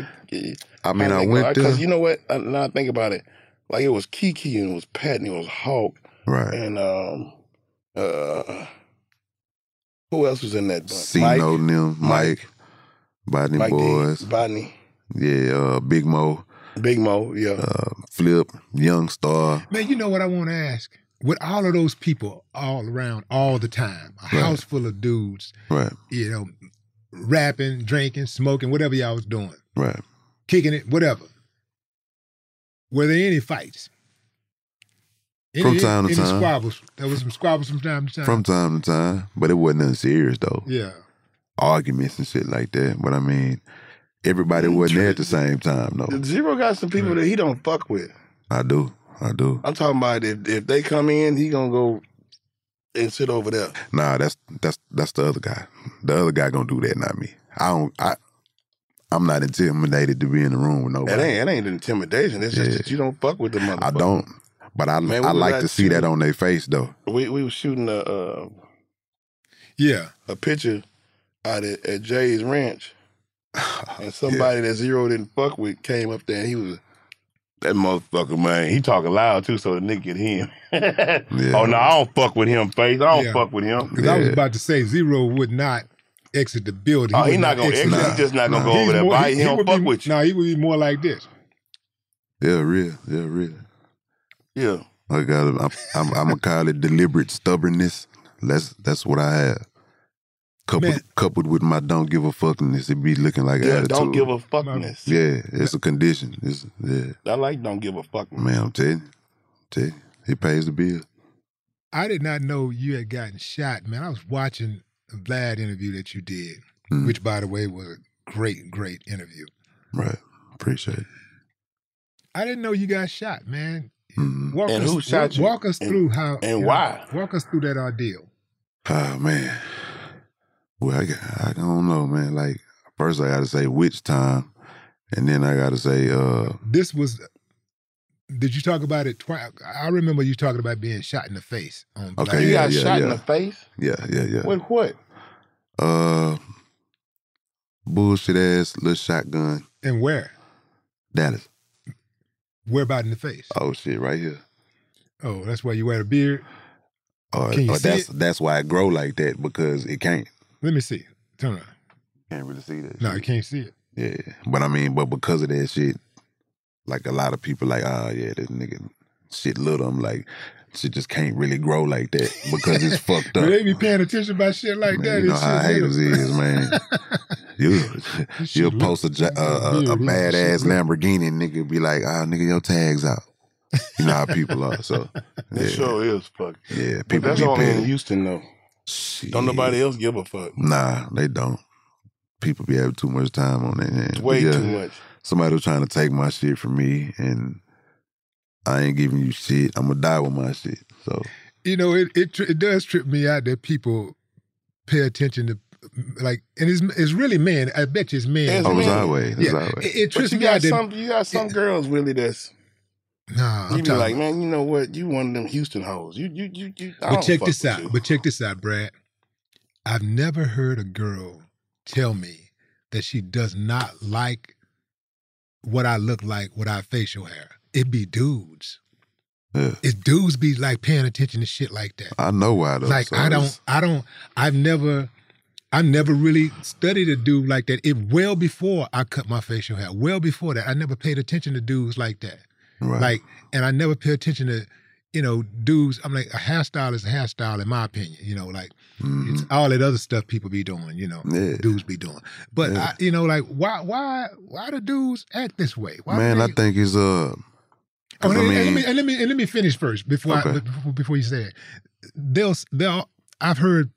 I mean, I went because you know what? Uh, Now I think about it, like it was Keke and it was Pat and it was Hawk right. and um uh who else was in that bunch? C No them, Mike, Botany Mike D, Boys, Botany, yeah, uh, Big Mo, Big Mo, yeah, uh, Flip, Yungstar, Man, you know what I want to ask? With all of those people all around all the time, a Right. house full of dudes, right, you know, rapping, drinking, smoking, whatever y'all was doing, right. kicking it, whatever. Were there any fights? Any, From time to any time. squabbles? There was some squabbles from time to time. From time to time, but it wasn't nothing serious though. yeah. Arguments and shit like that. But I mean, everybody wasn't there at the same time. though. Z-Ro got some people that he don't fuck with. I do, I do. I'm talking about if if they come in, he gonna go and sit over there. Nah, that's that's that's the other guy. The other guy gonna do that, not me. I don't. I I'm not intimidated to be in the room with nobody. That ain't that ain't intimidation. It's just that you don't fuck with the motherfucker. I don't. But I Man, I like at to see that on their face though. We we was shooting a uh, Yeah. a picture out at, at Jay's ranch, and somebody that Z-Ro didn't fuck with came up there and he was. That motherfucker, man, he talking loud too, so the nigga can hear him. Oh no, I don't fuck with him, face. I don't Yeah. fuck with him. Because I was about to say Z-Ro would not exit the building. Oh, he would not gonna exit. He just not gonna go over there. Bye. He don't fuck be, with you. No, he would be more like this. Yeah, real. Yeah, real. Yeah. I got. I'm, I'm, I'm gonna call it deliberate stubbornness. That's that's what I have. Coupled coupled with my don't give a fuckness, it be looking like Yeah, attitude. don't give a fuckness. Yeah, it's a condition. It's yeah, I like don't give a fuck. man. I'm telling you, tell you, it pays the bill. I did not know you had gotten shot, man. I was watching a Vlad interview that you did, Mm. which, by the way, was a great, great interview. Right, appreciate it. I didn't know you got shot, man. Mm. Walk And us, who shot walk, you? walk us And- through how and you know, why? walk us through that ordeal. Oh man. Well, I, I don't know, man. Like first, I got to say which time, and then I got to say, uh, This was. Did you talk about it twice? I remember you talking about being shot in the face. On Okay, Black- You yeah, got yeah, shot in the face. yeah, yeah, yeah. With what? Uh, bullshit ass little shotgun, And where? Dallas. Where about in the face? Oh shit, right here. Oh, that's why you wear a beard. Or, Can you or see that's it? that's why I grow like that because it can't. Let me see. Turn around. Can't really see that. No, shit. you can't see it. Yeah, but I mean, but because of that shit, like a lot of people, like, oh yeah, this nigga shit little. I'm like, shit just can't really grow like that because it's fucked up. they be paying attention about shit like Man, that. you know It's how haters little. is, man. You This you'll shit post a, ja- a, a, a Beard, bad ass Lamborghini, nigga be like, ah, nigga, your tags out. You know how people are. So It yeah, sure is fuck. yeah, But people that's be only in. Houston though. Shit. Don't nobody else give a fuck. Nah, they don't. People be having too much time on their hands. Way yeah, too much. Somebody was trying to take my shit from me, and I ain't giving you shit. I'm gonna die with my shit. So You know, it it, it does trip me out that people pay attention to like, and it's it's really men. I bet you it's men. It's oh, it's man. always, it's Yeah, always. it, it But trips you me out got that some you got some girls really that's nah. you I'm be talking. like, man, you know what? You one of them Houston hoes. You you you you I but don't check fuck this out. you. But check this out, Brad. I've never heard a girl tell me that she does not like what I look like without facial hair. It be dudes. Yeah. It's dudes be like paying attention to shit like that. I know why though. like so I don't, I don't, I've never, I never really studied a dude like that. It well before I cut my facial hair. Well before that, I never paid attention to dudes like that. Right. Like, and I never pay attention to, you know, dudes. I'm like a hairstyle is a hairstyle in my opinion. You know, like it's Mhm. all that other stuff people be doing. You know, Yeah. dudes be doing. But Yeah. I, you know, like why, why, why do dudes act this way? Why Man, I think it's uh. Oh, 'cause and, I and let mean- me, and let me and let me finish first before I, before, before you say it. They'll they'll I've heard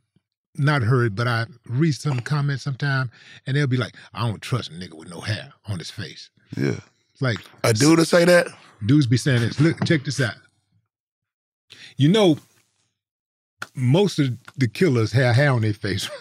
not heard, but I read some comments sometime, and they'll be like, "I don't trust a nigga with no hair on his face." Yeah. Like a dude to say that? dudes be saying this. Look, check this out. You know, most of the killers have hair on their face.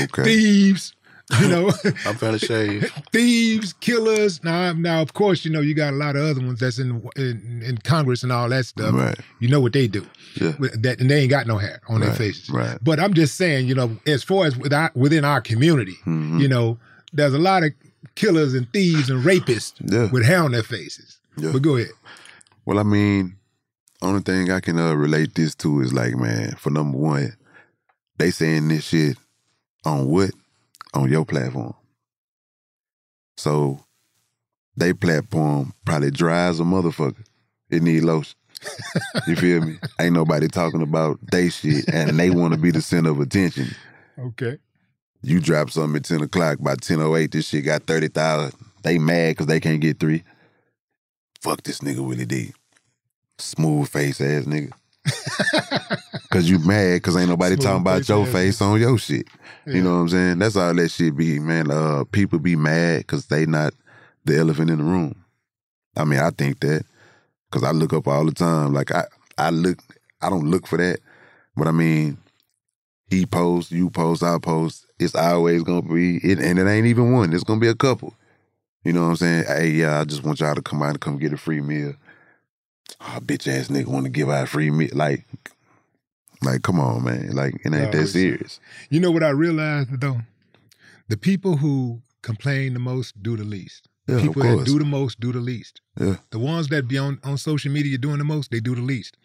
Okay. Thieves, you know. I'm trying to shave. thieves, killers. Now, now, of course, you know you got a lot of other ones that's in in, in Congress and all that stuff. Right. You know what they do? Yeah. That and they ain't got no hair on their faces. right. But I'm just saying, you know, as far as with our, within our community, Mhm. you know, there's a lot of killers and thieves and rapists Yeah. with hair on their faces. Yeah. But go ahead. Well, I mean, only thing I can uh, relate this to is like, man, for number one, they saying this shit on what? On your platform. So they platform probably dry as a motherfucker. It need lotion. you feel me? Ain't nobody talking about they shit and they want to be the center of attention. Okay. You drop something at 10 o'clock, by 10.08, this shit got 30,000. They mad because they can't get three. Fuck this nigga Willie D. Smooth face ass nigga. Cause you mad cause ain't nobody Smooth talking about your ass. face on your shit. Yeah. You know what I'm saying? That's all that shit be, man. Uh, people be mad cause they not the elephant in the room. I mean, I think that cause I look up all the time. Like I, I look, I don't look for that, but I mean, he posts, you post, I post. It's always gonna be, it, and it ain't even one. It's gonna be a couple. You know what I'm saying? Hey, yeah, I just want y'all to come out and come get a free meal. Oh, bitch ass nigga want to give out a free meal. Like, like, come on, man. Like, it ain't No, that serious. You know what I realized though? The people who complain the most do the least. The Yeah, of people that do the most do the least. Yeah. The ones that be on, on social media doing the most, they do the least.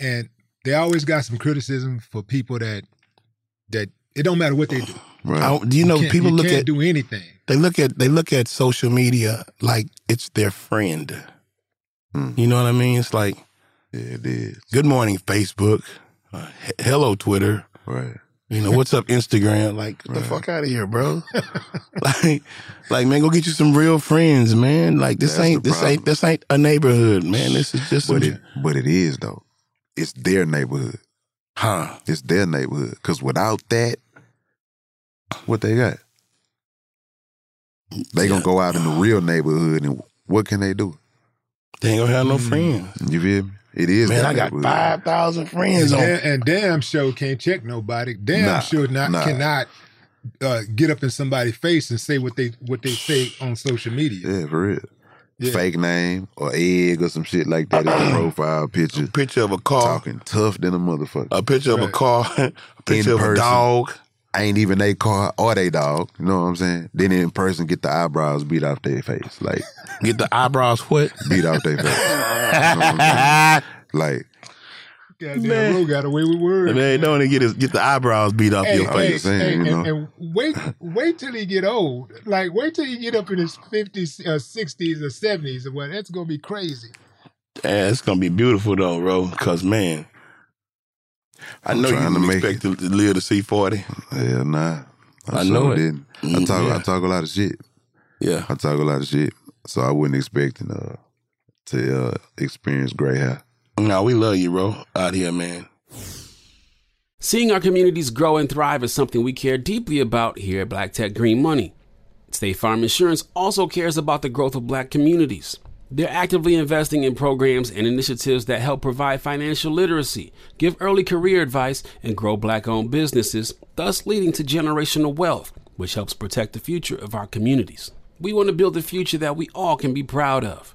And they always got some criticism for people that that it don't matter what they do. Right. I- do you know can't- people you look can't at do anything. they look at they look at social media like it's their friend. Mm. You know what I mean? It's like Yeah, it is. good morning Facebook, uh, he- hello Twitter. Right. You know what's up Instagram? Like get the fuck out of here, bro. like, like man, go get you some real friends, man. Like this That's ain't the this ain't this ain't a neighborhood, man. This is just some, But it, but it is though. It's their neighborhood. Huh? It's their neighborhood. Cause without that, what they got? They gonna Yeah. go out in the real neighborhood and what can they do? They ain't gonna have no Mm. friends. You feel me? It is Man, I got neighborhood. five thousand And, friends on. damn, and damn sure can't check nobody. Damn Nah, sure not nah. cannot uh, get up in somebody's face and say what they what they say on social media. Yeah, for real. Yeah. Fake name or egg or some shit like that in the profile picture. picture of a car, Talking tough than a motherfucker. a picture of a car, a picture of a person. dog. ain't even they car or they dog. You know what I'm saying? Then in person get the eyebrows beat off their face. Like Get the eyebrows what? beat off their face. You know what I'm saying? Like Goddamn, Man. Ro got away with words. Man, don't get his, get the eyebrows beat off Hey, your I'm hey, face. just saying, hey, you and, know. and wait, wait till he get old. Like, wait till he get up in his fifties, uh, sixties, or seventies, or what? That's gonna be crazy. Yeah, it's gonna be beautiful though, bro. Cause man, I I'm know you trying to didn't expect to, to live to see forty. hell nah. I sure know it. didn't. I Mm, talk yeah. I talk a lot of shit. Yeah, I talk a lot of shit. So I wasn't expecting uh to uh experience gray hair. No, we love you, bro, out here, man. Seeing our communities grow and thrive is something we care deeply about here at Black Tech Green Money. State Farm Insurance also cares about the growth of black communities. They're actively investing in programs and initiatives that help provide financial literacy, give early career advice, and grow black owned businesses, thus leading to generational wealth, which helps protect the future of our communities. We want to build a future that we all can be proud of.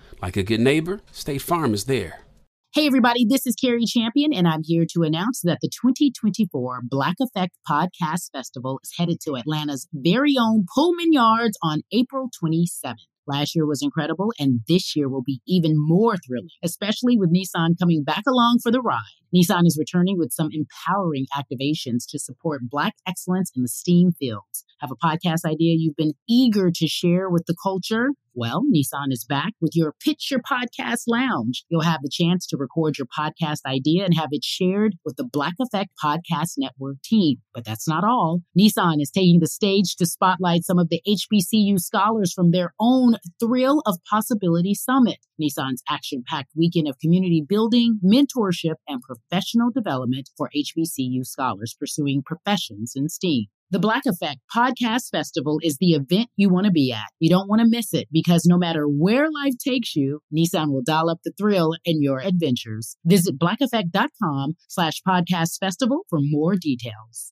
Like a good neighbor, State Farm is there. Hey, everybody, this is Carrie Champion, and I'm here to announce that the 2024 Black Effect Podcast Festival is headed to Atlanta's very own Pullman Yards on April 27th. Last year was incredible, and this year will be even more thrilling, especially with Nissan coming back along for the ride. Nissan is returning with some empowering activations to support Black excellence in the STEAM fields. Have a podcast idea you've been eager to share with the culture? Well, Nissan is back with your Pitch Your Podcast Lounge. You'll have the chance to record your podcast idea and have it shared with the Black Effect Podcast Network team. But that's not all. Nissan is taking the stage to spotlight some of the HBCU scholars from their own Thrill of Possibility Summit. Nissan's action packed weekend of community building, mentorship, and professional development for HBCU scholars pursuing professions in STEAM. The Black Effect Podcast Festival is the event you want to be at. You don't want to miss it because no matter where life takes you, Nissan will dial up the thrill in your adventures. Visit blackeffect.com slash podcast festival for more details.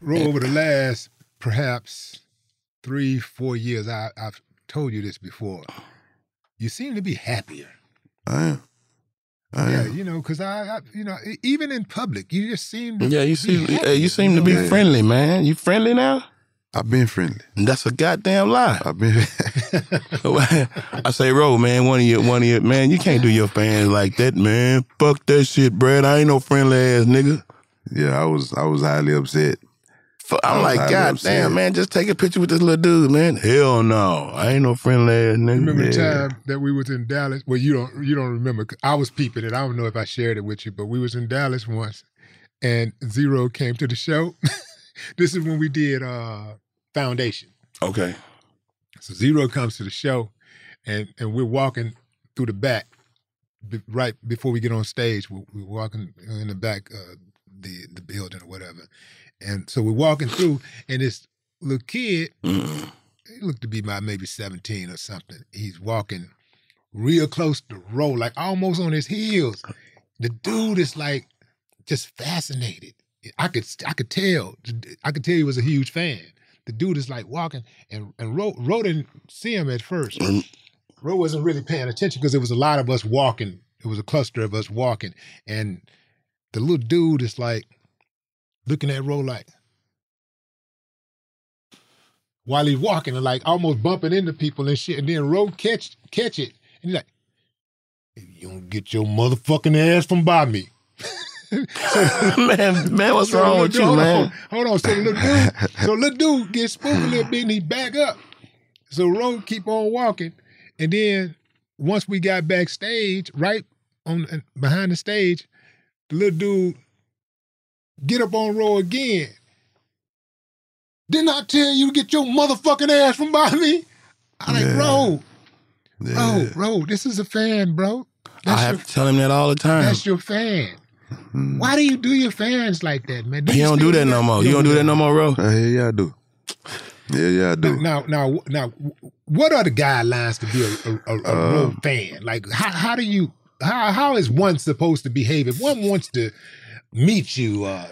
Roll over the last perhaps three, four years, I, I've told you this before. You seem to be happier. I am. I yeah, am. you know, because I, I, you know, even in public, you just seem to Yeah, you be see, happy, you seem to be know? friendly, man. You friendly now? I've been friendly. That's a goddamn lie. I've been. I say, Ro, man, one of your, one of your, man, you can't do your fans like that, man. Fuck that shit, Brad. I ain't no friendly ass nigga. Yeah, I was. I was highly upset. Fu- I I'm was like, highly God upset. damn, man, just take a picture with this little dude, man. Hell no, I ain't no friendly ass nigga. Remember the Yeah. time that we was in Dallas? Well, you don't you don't remember. 'cause I was peeping it. I don't know if I shared it with you, but we was in Dallas once, and Z-Ro came to the show. this is when we did uh Foundation. Okay. So Z-Ro comes to the show, and and we're walking through the back, be, right before we get on stage. We're, we're walking in the back uh, the the building or whatever, and so we're walking through, and this little kid, mm-hmm. he looked to be about maybe seventeen or something. He's walking real close to Ro, like almost on his heels. The dude is like just fascinated. I could I could tell. I could tell he was a huge fan. The dude is like walking, and and Ro, Ro didn't see him at first. Mm-hmm. Ro wasn't really paying attention because there was a lot of us walking. It was a cluster of us walking, and the little dude is like looking at Ro like while he's walking and like almost bumping into people and shit. And then Ro catch catch it, and he's like, "You don't get your motherfucking ass from by me." man, man, what's So wrong with little- you, hold man? On, hold on. So the little dude, so little dude gets spooked a little bit and he back up. So Ro keep on walking. And then once we got backstage, right on behind the stage, the little dude get up on Ro again. Didn't I tell you to get your motherfucking ass from by me? I'm like, Ro, Ro, Ro, this is a fan, bro. I have to tell him that all the time. That's your fan. Why do you do your fans like that, man? He you don't do that no more. You don't do that no more, bro. Uh, yeah, yeah, I do. Yeah, yeah, I do. Now, now, now, what are the guidelines to be a, a, a, a real Um, fan? Like, how, how do you, how, how is one supposed to behave if one wants to meet you, uh,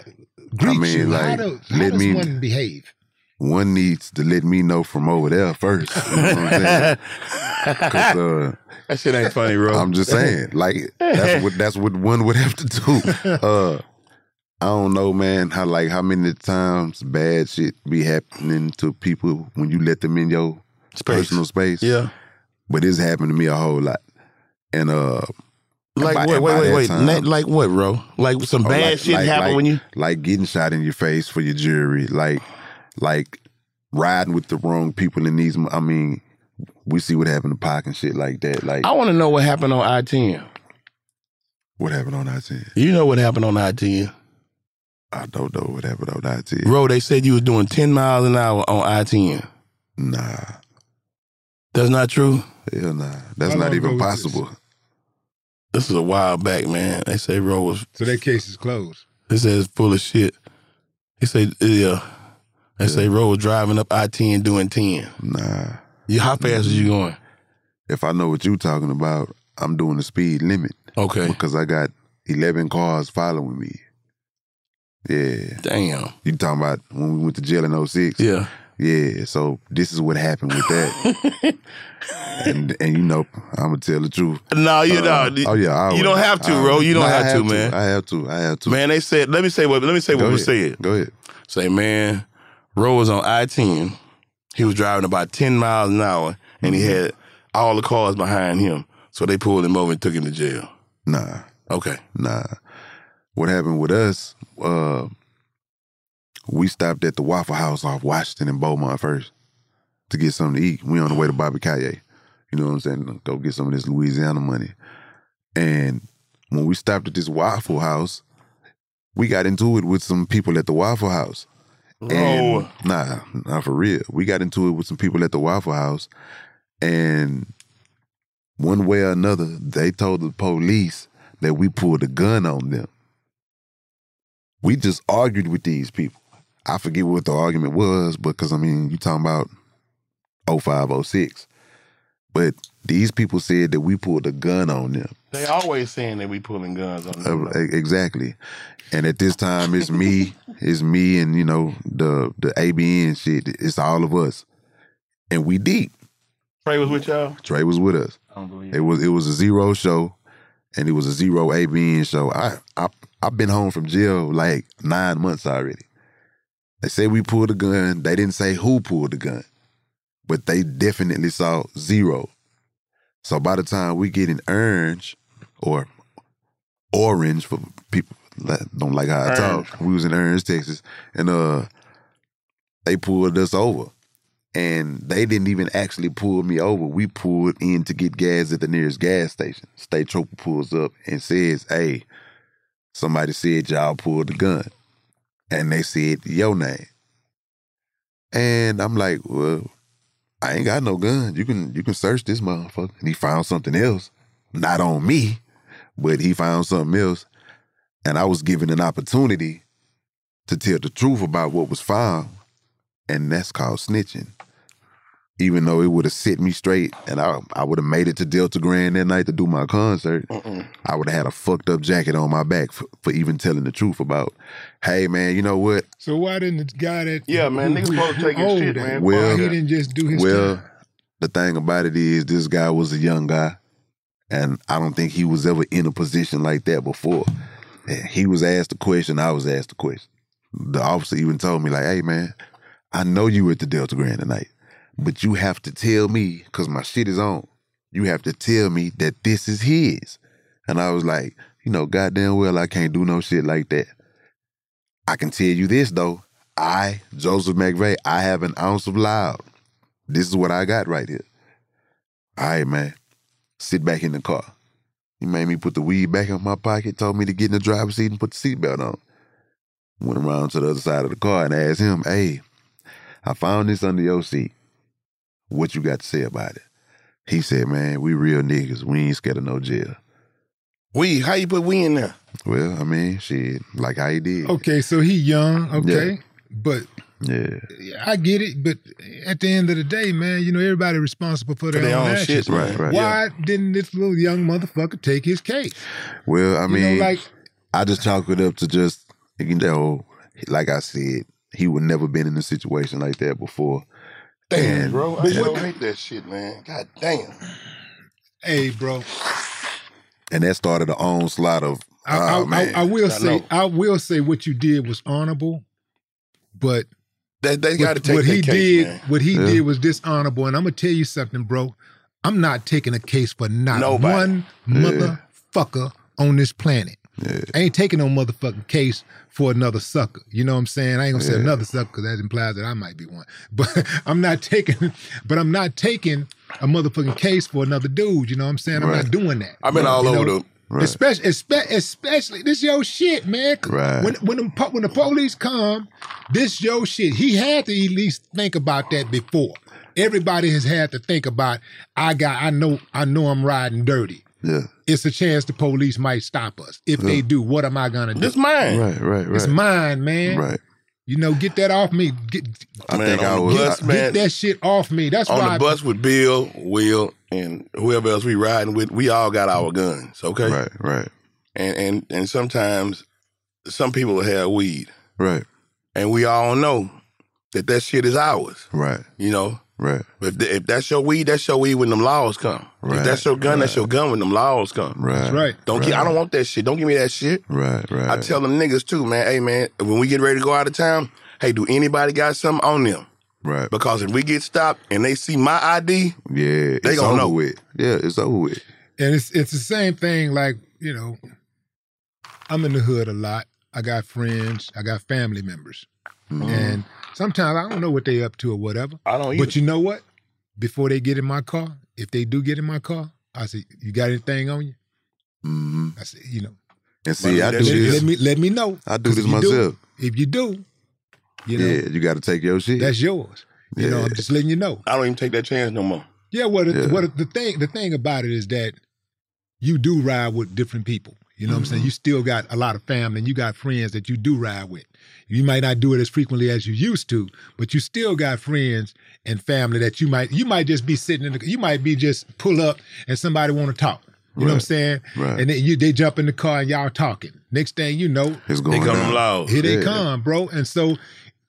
greet I mean, you? how, like, do, how let does me- one behave? One needs to let me know from over there first. You know what I'm saying? 'Cause, uh, that shit ain't funny, bro. I'm just saying, like that's what that's what one would have to do. Uh, I don't know, man. How like how many times bad shit be happening to people when you let them in your personal space. Yeah. but it's happened to me a whole lot. And uh, Like by- wait, wait, wait, that wait. time- like what, bro? Like some Oh, bad like- shit like- happen like- when you like getting shot in your face for your jury, like like riding with the wrong people in these. I mean, we see what happened to Pac and shit like that. Like I want to know what happened on I ten. what happened on I ten? You know what happened on I ten. I don't know what happened on I ten. Bro, they said you was doing ten miles an hour on I ten. Nah, That's not true. hell nah. That's not even ago was this? This is a while back, man. They say Ro was. So that case is closed. They said it's full of shit. He said, yeah. They say Ro was driving up I ten doing ten. Nah. You, how fast was you going? If I know what you're talking about, I'm doing the speed limit. Okay. Because I got eleven cars following me. Yeah. Damn. You talking about when we went to jail in 06? Yeah. Yeah. So this is what happened with that. and and you know, I'm gonna tell the truth. No, you Uh, don't. Oh yeah, I you don't have to, I bro. You don't No, I have, to, man. I have to. I have to. Man, they said. Let me say what. Let me say what Go was ahead. said. Go ahead. Say, man, Ro was on I ten. He was driving about ten miles an hour, and he had all the cars behind him. So they pulled him over and took him to jail. Nah. Okay. Nah. What happened with us? Uh, we stopped at the Waffle House off Washington and Beaumont first to get something to eat. We on the way to Bobby Calle. You know what I'm saying? Go get some of this Louisiana money. And when we stopped at this Waffle House, we got into it with some people at the Waffle House. And Oh. nah, not for real. We got into it with some people at the Waffle House, and one way or another, they told the police that we pulled a gun on them. We just argued with these people. I forget what the argument was, but because I mean, you talking about 05, 06. But these people said that we pulled a gun on them. They always saying that we pulling guns on them. Uh, exactly. And at this time, it's me, it's me, and you know the the ABN shit. It's all of us, and we deep. Trae was with y'all. Trae was with us. I don't believe It was it was a Z-Ro show, and it was a Z-Ro ABN show. I I I've been home from jail like nine months already. They say we pulled a gun. They didn't say who pulled the gun, but they definitely saw Z-Ro. So by the time we get in orange or orange for people that don't like how I talk, we was in Orange, Texas, and uh, they pulled us over and they didn't even actually pull me over. We pulled in to get gas at the nearest gas station. State trooper pulls up and says, "Hey, somebody said y'all pulled the gun," and they said your name. And I'm like, "Well, I ain't got no gun. You can you can search this motherfucker." And he found something else, not on me, but he found something else, and I was given an opportunity to tell the truth about what was found, and that's called snitching even though it would have set me straight and I, I would have made it to Delta Grand that night to do my concert, I would have had a fucked up jacket on my back for, for even telling the truth about, hey man, you know what? So why didn't the guy that Yeah, man, niggas supposed to take his oh, shit, that, man. Why Well- he didn't just do his well, time? the thing about it is this guy was a young guy and I don't think he was ever in a position like that before. And He was asked a question, I was asked a question. The officer even told me like, hey man, I know you were at the Delta Grand tonight, but you have to tell me, cause my shit is on. You have to tell me that this is his. And I was like, you know, goddamn well, I can't do no shit like that. I can tell you this though. I, Joseph McVey, I have an ounce of loud. This is what I got right here. All right, man. Sit back in the car. He made me put the weed back in my pocket, told me to get in the driver's seat and put the seatbelt on. Went around to the other side of the car and asked him, hey, I found this under your seat. What you got to say about it? He said, man, we real niggas. We ain't scared of no jail. We, how you put we in there? Well, I mean, shit, like how he did. Okay, so he young, okay, but Yeah. I get it. But at the end of the day, man, you know everybody responsible for their, their own, own actions. shit. Right, right. Why didn't this little young motherfucker take his case? Well, I You mean, know, like I just chalk it up to just you know, like I said, he would never been in a situation like that before. Damn, bro. I But sure what- hate that shit, man. God damn. hey, bro, And that started an onslaught of I, oh, I, I, man. I will I say, know. I will say what you did was honorable, but They, they got to what, take what he case, did, man. what he Yeah. did was dishonorable. And I'm gonna tell you something, bro. I'm not taking a case for not Nobody. one motherfucker on this planet. Yeah. I ain't taking no motherfucking case for another sucker. You know what I'm saying? I ain't gonna say Yeah. another sucker because that implies that I might be one. But I'm not taking, but I'm not taking a motherfucking case for another dude. You know what I'm saying? I'm Right. not doing that. I've been all You over know? the. Right. Especially, especially, especially, this your shit, man. Right. When when the, when the police come, this your shit. He had to at least think about that before. Everybody has had to think about. I got. I know. I know. I'm riding dirty. yeah. It's a chance the police might stop us. If they do, what am I gonna do? It's mine. Right, right, right. It's mine, man. Right. You know, get that off me. Get, I Man, think I was bus, I- man. get that shit off me. That's On why. the bus with Bill, Will, and whoever else we riding with, we all got our guns, okay? right, right, And and and sometimes some people have weed, right, and we all know that that shit is ours, right, you know. Right, But if, if that's your weed, that's your weed when them laws come. Right, If that's your gun, that's your gun when them laws come. right. That's right. Don't get. I don't want that shit. Don't give me that shit. Right, right. I tell them niggas too, man. Hey, man, when we get ready to go out of town, hey, do anybody got something on them? right. Because if we get stopped and they see my ID, Yeah, They it's gonna know. with. Yeah, it's over with. And it's it's the same thing. Like you know, I'm in the hood a lot. I got friends. I got family members, mm-hmm. and sometimes I don't know what they up to or whatever. I don't. But you know what? Before they get in my car, if they do get in my car, I say, "You got anything on you?" hmm I say, "You know, And see, I that do let, this. let me let me know." I do this if you do- myself. if you do, you know, yeah, you got to take your shit. that's yours. You know, Yeah. I'm just letting you know. I don't even take that chance no more. Yeah, what Yeah. what the thing the thing about it is that you do ride with different people. You know what I'm saying? You still got a lot of family and you got friends that you do ride with. You might not do it as frequently as you used to, but you still got friends and family that you might you might just be sitting in the you might be just pull up and somebody want to talk. You know what I'm saying? Right. And then you they jump in the car and y'all talking. Next thing you know, It's going come down. loud. here they Yeah. come, bro. And so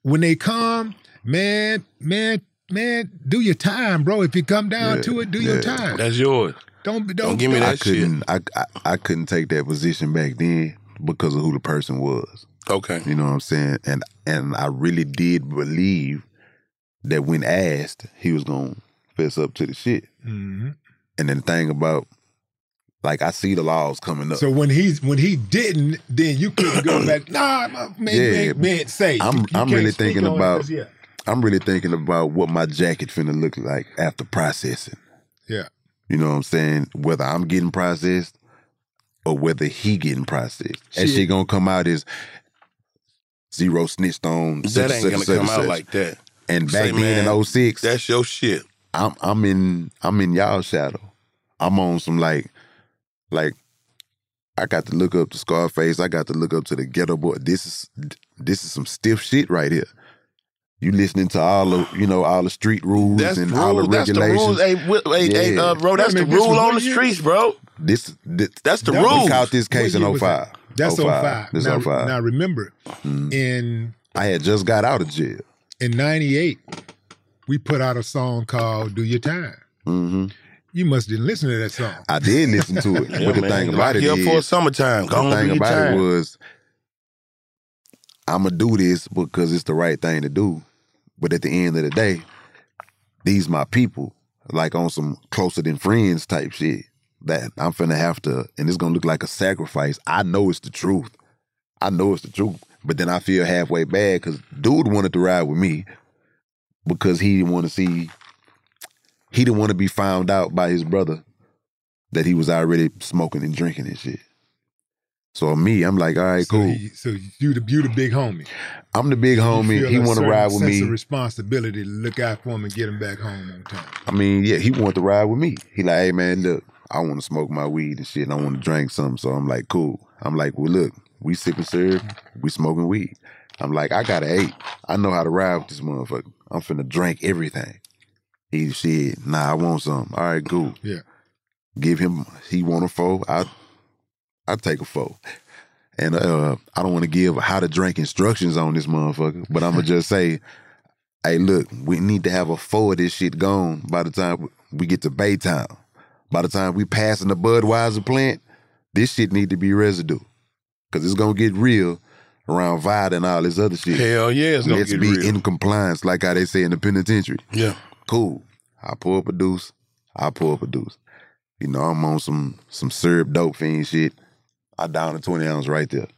when they come, man, man, man, do your time, bro. If you come down Yeah. to it, do your time. That's yours. Don't don't, Don't give me I that shit. couldn't. I, I I couldn't take that position back then because of who the person was. Okay. You know what I'm saying? And and I really did believe that when asked, he was gonna fess up to the shit. Mhm. And then the thing about, like, I see the laws coming up. So when he's when he didn't, then you couldn't go back. Nah, man, man, Yeah. man, man say. I'm You- I'm really thinking yeah, I'm really thinking about what my jacket finna look like after processing. yeah. You know what I'm saying? Whether I'm getting processed or whether he getting processed. That Shit. shit gonna come out as Z-Ro snitched on. That such, ain't such, gonna such, come out like that. And back Say, then man, in 06, That's your shit. I'm I'm in I'm in y'all shadow. I'm on some like like I got to look up to Scarface. I got to look up to the Geto Boy. This is this is some stiff shit right here. You listening to all the you know all the street rules That's and the all the rules. That's the regulations. rules. Hey, wi- hey, hey, uh, bro, that's Wait a the minute, rule on the year? streets, bro. This, this That's the That we rules. caught this case in year was 05. That? That's 05. This now, 05. now remember, Mhm. in I had just got out of jail. in '98, we put out a song called "Do Your Time." hmm You must didn't listen to that song. I did listen to it, Yeah, but the man, thing about it you up is, for summertime. Go the on, do thing about time. it was, I'm gonna do this because it's the right thing to do. But at the end of the day, these my people, like on some closer than friends type shit. That I'm finna have to, and it's gonna look like a sacrifice. I know it's the truth. I know it's the truth. But then I feel halfway bad because dude wanted to ride with me because he didn't want to see, he didn't want to be found out by his brother that he was already smoking and drinking and shit. So me, I'm like, all right, so, cool. he, so you the you the big homie. I'm the big homie. He want to ride with sense me. Of responsibility to look out for him and get him back home on time. I mean, yeah, he wanted to ride with me. He like, hey man, look, I want to smoke my weed and shit, and I want to drink something. So I'm like, cool. I'm like, well, look, we sipping syrup, we smoking weed. I'm like, I got an eight. I know how to ride with this motherfucker. I'm finna drink everything. He said, nah, I want some. All right, cool. Yeah. Give him. He want a four. I, I take a four. And uh, I don't want to give how to drink instructions on this motherfucker, but I'm gonna just say, hey, look, we need to have a four of this shit gone by the time we get to Baytown. By the time we passing the Budweiser plant, this shit need to be residue. Cause it's gonna get real around VIDA and all this other shit. Hell yeah, it's gonna Let's get be in compliance, like how they say in the penitentiary. Yeah. Cool. I pull up a deuce. I pull up a deuce. You know, I'm on some some syrup dope fiend shit. I down a 20 ounce right there.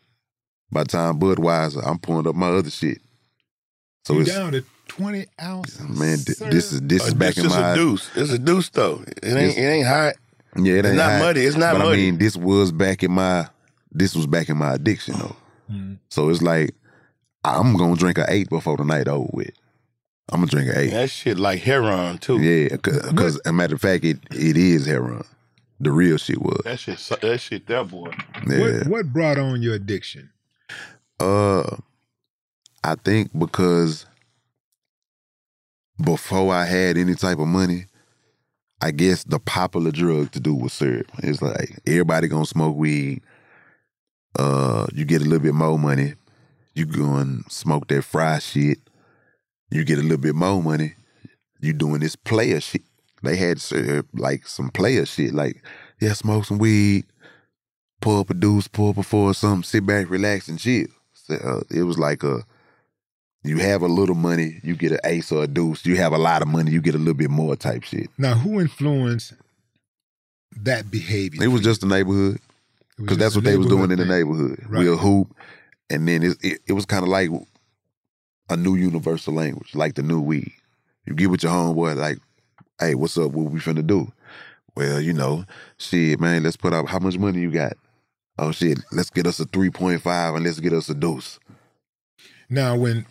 By the time Budweiser, I'm pulling up my other shit. So you it's down it. 20 ounces. Man, this is this uh, is back in my. It's a deuce. It's a deuce though. It ain't it ain't hot. Yeah, it ain't it's not hot, muddy. It's not but muddy. I mean, this was back in my. This was back in my addiction though. Mm-hmm. So it's like I'm gonna drink an eight before the night over with. I'm gonna drink an eight. That shit like heroin too. Yeah, because a matter of fact, it it is heroin. The real shit was that shit. That shit, that boy. Yeah. What, what brought on your addiction? Uh, I think because before I had any type of money, I guess the popular drug to do was syrup. It's like everybody gonna smoke weed. Uh, you get a little bit more money. You go and smoke that fry shit. You get a little bit more money. You doing this player shit. They had syrup, like some player shit. Like, yeah, smoke some weed, pull up a deuce, pull up a four something, sit back, relax, and chill. So, uh, it was like a, you have a little money, you get an ace or a deuce. You have a lot of money, you get a little bit more type shit. Now, who influenced that behavior? It was just the neighborhood because that's what they was doing in the neighborhood. Right. We'll hoop, and then it, it, it was kind of like a new universal language, like the new weed. You get with your homeboy, like, hey, what's up? What we finna do? Well, you know, shit, man, let's put out how much money you got? Oh shit, let's get us a 3.5 and let's get us a dose. Now, when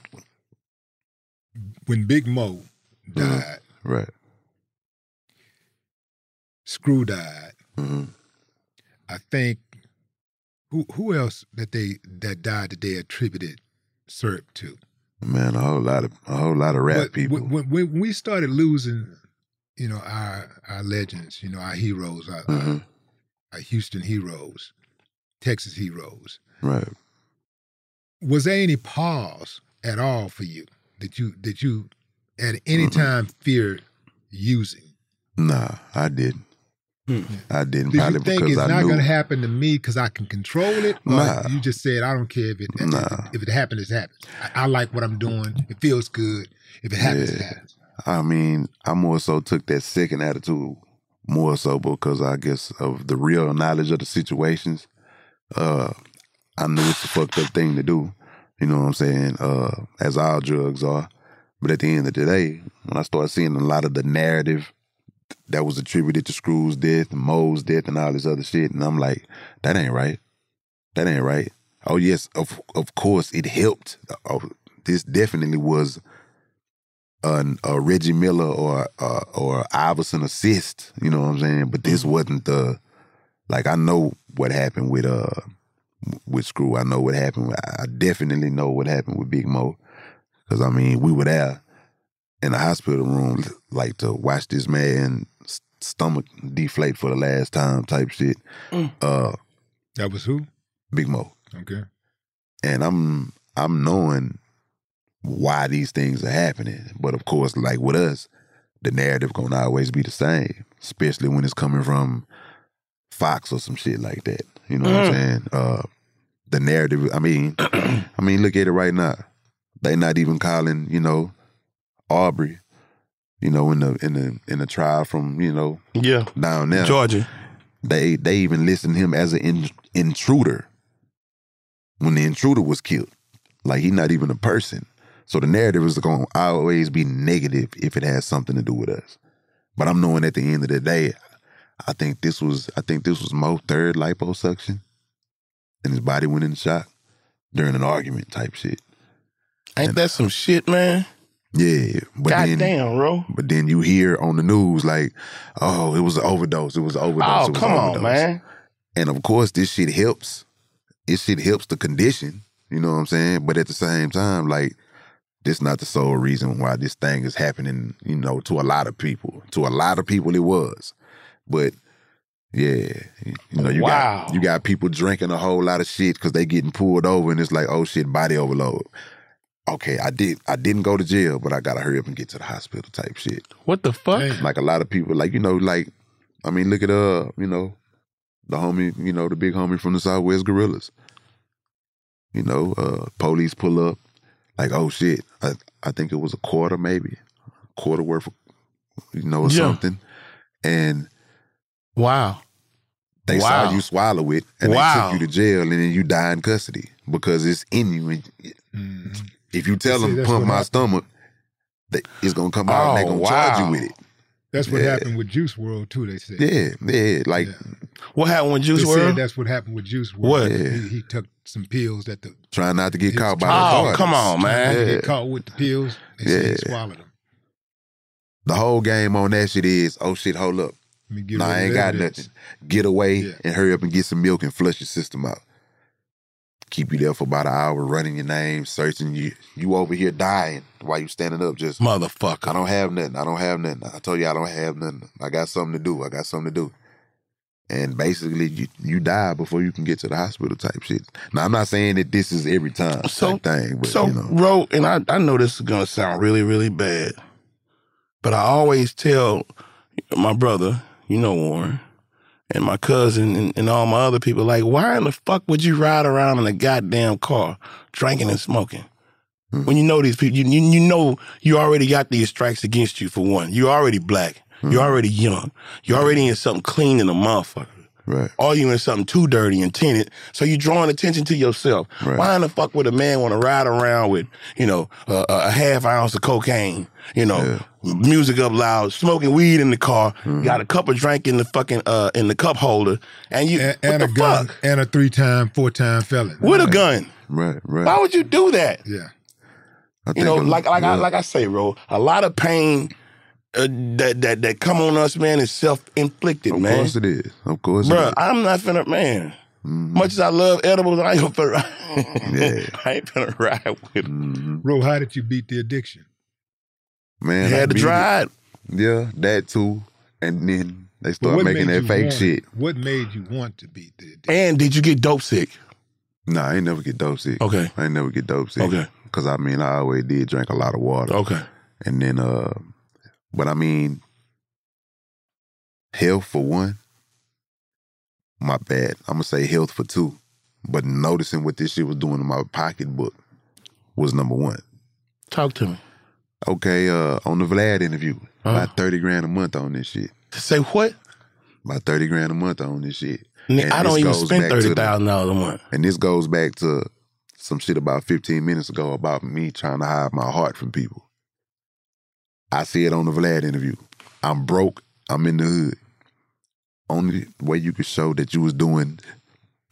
when Big Moe died, Right. Screw died. hmm I think Who who else that they that died that they attributed Serp to? Man, a whole lot of a whole lot of rap But people. When, when, we started losing, you know, our our legends, you know, our heroes, our, our, Mhm. our Houston heroes, Texas heroes, Right. Was there any pause at all for you that you that you at any time feared using? Nah, I didn't. I didn't. Did you think it's I not going to happen to me because I can control it? Or Nah. you just said I don't care if it nah. if it happens, it happens. I, I like what I'm doing. It feels good. If it happens, it happens. I mean, I more so took that second attitude more so because I guess of the real knowledge of the situations. Uh, I knew it's a fucked up thing to do. You know what I'm saying? Uh, as all drugs are. But at the end of the day, when I started seeing a lot of the narrative that was attributed to Screw's death Moe's death and all this other shit, and I'm like, that ain't right. That ain't right. Oh yes, of of course it helped. Oh, this definitely was an, a Reggie Miller or uh, or Iverson assist. You know what I'm saying? But this wasn't the like I know what happened with uh with Screw. I know what happened. I definitely know what happened with Big Moe because I mean we were there in the hospital room like to watch this man stomach deflate for the last time type shit. Uh, that was who? Big Moe Okay. and I'm I'm knowing why these things are happening. But of course, like with us, the narrative gonna always be the same, especially when it's coming from Fox or some shit like that. You know what I'm Mm. saying? Uh, the narrative. I mean, I mean, look at it right now. They not even calling, you know, Arbery. You know, in the in the in the trial from you know Yeah. down there, Georgia. They they even listed him as an in, intruder when the intruder was killed. Like he's not even a person. So the narrative is going to always be negative if it has something to do with us. But I'm knowing at the end of the day, I think this was I think this was Moe's third liposuction, and his body went in shock during an argument type shit. Ain't that some shit, man? Yeah, but God then, damn, bro. But then you hear on the news like, oh, it was an overdose. It was an overdose. Oh, come an on, man. And of course, this shit helps. This shit helps the condition. You know what I'm saying? But at the same time, like, this not the sole reason why this thing is happening. You know, to a lot of people. To a lot of people, it was. But yeah, you know, you Wow. got you got people drinking a whole lot of shit because they getting pulled over, and it's like, oh shit, body overload. Okay, I did. I didn't go to jail, but I gotta hurry up and get to the hospital. Type shit. What the fuck? Like a lot of people, like you know, like I mean, look at uh, you know, the homie, you know, the big homie from the Southwest Gorillas. You know, uh, police pull up, like, oh shit, I I think it was a quarter, maybe quarter worth, of, you know, or Yeah. something, and Wow. they Wow. saw you swallow it, and Wow. they took you to jail, and then you die in custody because it's in you. And mm. if you tell See, them pump my happened. stomach, they, it's gonna come out and Oh, they're gonna charge you with it. That's what Yeah. happened with Juice WRLD too. They said. Yeah, yeah, like What happened with Juice WRLD? they WRLD? said that's what happened with Juice WRLD. What? He, he took some pills that the trying not to get caught by trying- the Oh, come on, man. not to Yeah. get caught with the pills. They said he swallowed them. The whole game on that shit is, oh shit, hold up. Let me get Nah, I ain't got nothing. Get away Yeah. and hurry up and get some milk and flush your system out. Keep you there for about an hour, running your name, searching you. You over here dying while you standing up. Just Motherfucker. I don't have nothing. I don't have nothing. I told you I don't have nothing. I got something to do. I got something to do. And basically, you, you die before you can get to the hospital type shit. Now, I'm not saying that this is every time So- thing, but so, you know, Ro, and I, I know this is gonna sound really, really bad, but I always tell my brother, you know Warren, and my cousin, and, and all my other people, like, why in the fuck would you ride around in a goddamn car drinking and smoking? Hmm. When you know these people, you, you you know you already got these strikes against you for one. You're already black. You're hmm. already young. You're already in something clean in a motherfucker. Right. Or you in something too dirty and tinted. So you're drawing attention to yourself. Right. Why in the fuck would a man want to ride around with, you know, a, a half ounce of cocaine, you know, music up loud, smoking weed in the car, Mm-hmm. got a cup of drink in the fucking uh in the cup holder, and you And, what and the a gun fuck? and a three time, four time felon. With a gun. Right, right. Why would you do that? Yeah. I You know, think I'm- like like I like I say, bro, a lot of pain uh, that that that come on us, man, is self inflicted, man. Of course it is. Of course it Bruh, is. I'm not finna, man. Much as I love edibles, I ain't gonna put Yeah. I ain't gonna ride with them. Ro, how did you beat the addiction? Man, You I had to beat try it. Yeah, that too. And then they But start making that fake want- shit. What made you want to beat the addiction? And did you get dope sick? Nah, I ain't never get dope sick. Okay. I ain't never get dope sick. Okay. Cause I mean I always did drink a lot of water. Okay. And then uh but I mean health for one. My bad. I'm gonna say health for two. But noticing what this shit was doing in my pocketbook was number one. Talk to me. Okay, uh on the Vlad interview. Uh-huh. About thirty grand a month on this shit. Say what? About thirty grand a month on this shit. And I don't even spend back to the- thirty thousand dollars a month. And this goes back to some shit about 15 minutes ago about me trying to hide my heart from people. I see it on the Vlad interview. I'm broke. I'm in the hood. Only way you could show that you was doing,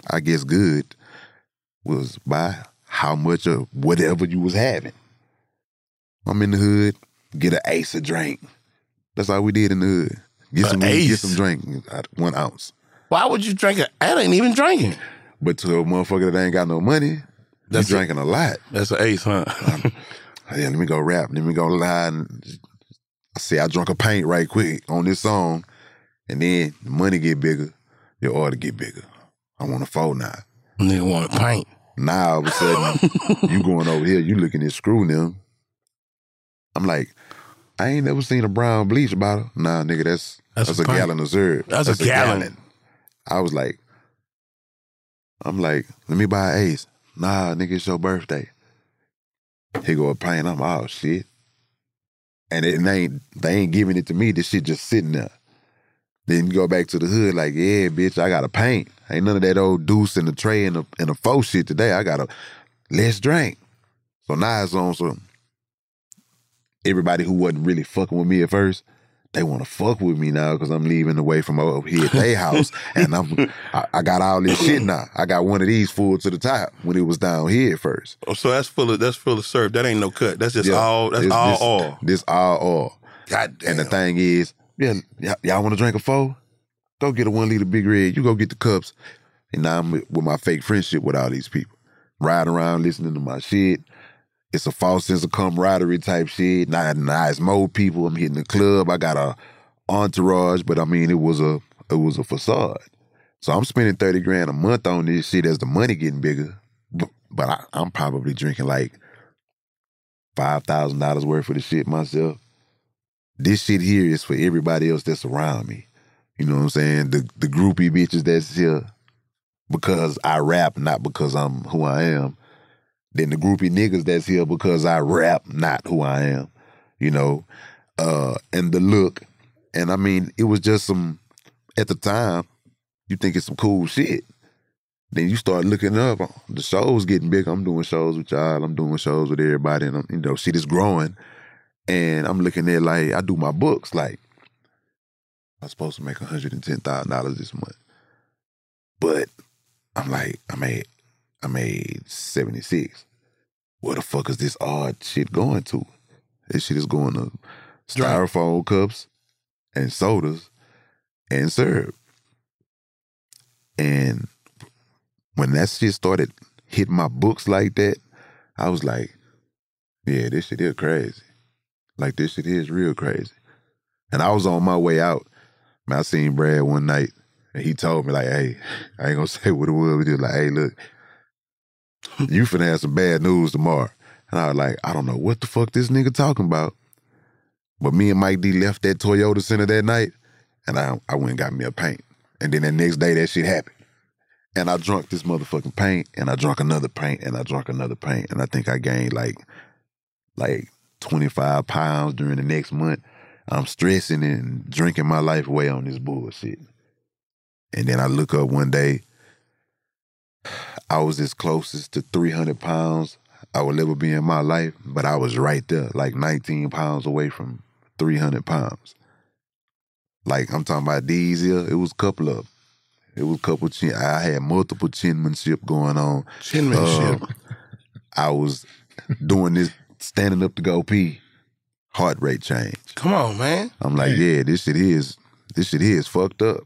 I guess, good was by how much of whatever you was having. I'm in the hood. Get an ace of drink. That's all we did in the hood. Get A some, get some drink, uh, one ounce. Why would you drink it? I ain't even drinking. But to a motherfucker that ain't got no money, That's you drinking a lot. That's an ace, huh? Yeah, let me go rap. Let me go lie. And I say I drunk a paint right quick on this song, and then the money get bigger, your order get bigger. I want a four now. Nigga want a paint. Now all of a sudden you going over here, you looking at screw them. I'm like, I ain't never seen a brown bleach bottle. Nah, nigga, that's That's that's, a a, gallon of Zerb. That's a gallon. I was like, I'm like, let me buy an ace. Nah, nigga, it's your birthday. He go a paint. I'm oh shit. And it ain't they ain't giving it to me. This shit just sitting there. Then you go back to the hood, like, yeah, bitch, I got a paint. Ain't none of that old deuce in the tray and the and the faux shit today. I got a let's drink. So now it's on some everybody who wasn't really fucking with me at first, they want to fuck with me now because I'm leaving away from over here at their house, and I'm I, I got all this shit now. I got one of these full to the top when it was down here first. Oh, so that's full of that's full of syrup. That ain't no cut. That's just Yeah, all. That's this- all this, oil. This all oil. God damn. And the thing is, yeah, y'all, y'all want to drink a four? Go get a one liter big red. You go get the cups. And now I'm with my fake friendship with all these people. Riding around listening to my shit. It's a false sense of camaraderie type shit. Not now it's more people. I'm hitting the club. I got a entourage, but I mean it was a it was a facade. So I'm spending 30 grand a month on this shit as the money getting bigger. But, but I, I'm probably drinking like five thousand dollars worth of the shit myself. This shit here is for everybody else that's around me. You know what I'm saying? The the groupie bitches that's here because I rap, not because I'm who I am. Then the groupie niggas that's here because I rap, not who I am. You know, uh, and the look, and I mean, it was just some. At the time, you think it's some cool shit. Then you start looking up. The shows getting big. I'm doing shows with y'all. I'm doing shows with everybody, and I'm, you know, shit is growing. And I'm looking at like I do my books. Like I'm supposed to make one hundred and ten thousand dollars this month, but I'm like I made I made seventy six. Where the fuck is this odd shit going to? This shit is going to styrofoam cups and sodas and syrup. And when that shit started hitting my books like that, I was like, yeah, this shit is crazy. Like this shit is real crazy. And I was on my way out. Man, I seen Brad one night and he told me, like, hey, I ain't gonna say what it was, but he was like, hey, look, you finna have some bad news tomorrow. And I was like, I don't know what the fuck this nigga talking about. But me and Mike D left that Toyota Center that night, and I I went and got me a paint. And then the next day that shit happened. And I drunk this motherfucking paint, and I drunk another paint, and I drunk another paint, and I think I gained like like 25 pounds during the next month. I'm stressing and drinking my life away on this bullshit. And then I look up one day, I was as closest to 300 pounds I would ever be in my life, but I was right there, like 19 pounds away from 300 pounds. Like I'm talking about these here, it was a couple of, It was a couple chin. I had multiple chinmanship going on. Chinmanship. Um, I was doing this, standing up to go pee, heart rate change. Come on, man. I'm like, yeah, this shit is, this shit is fucked up.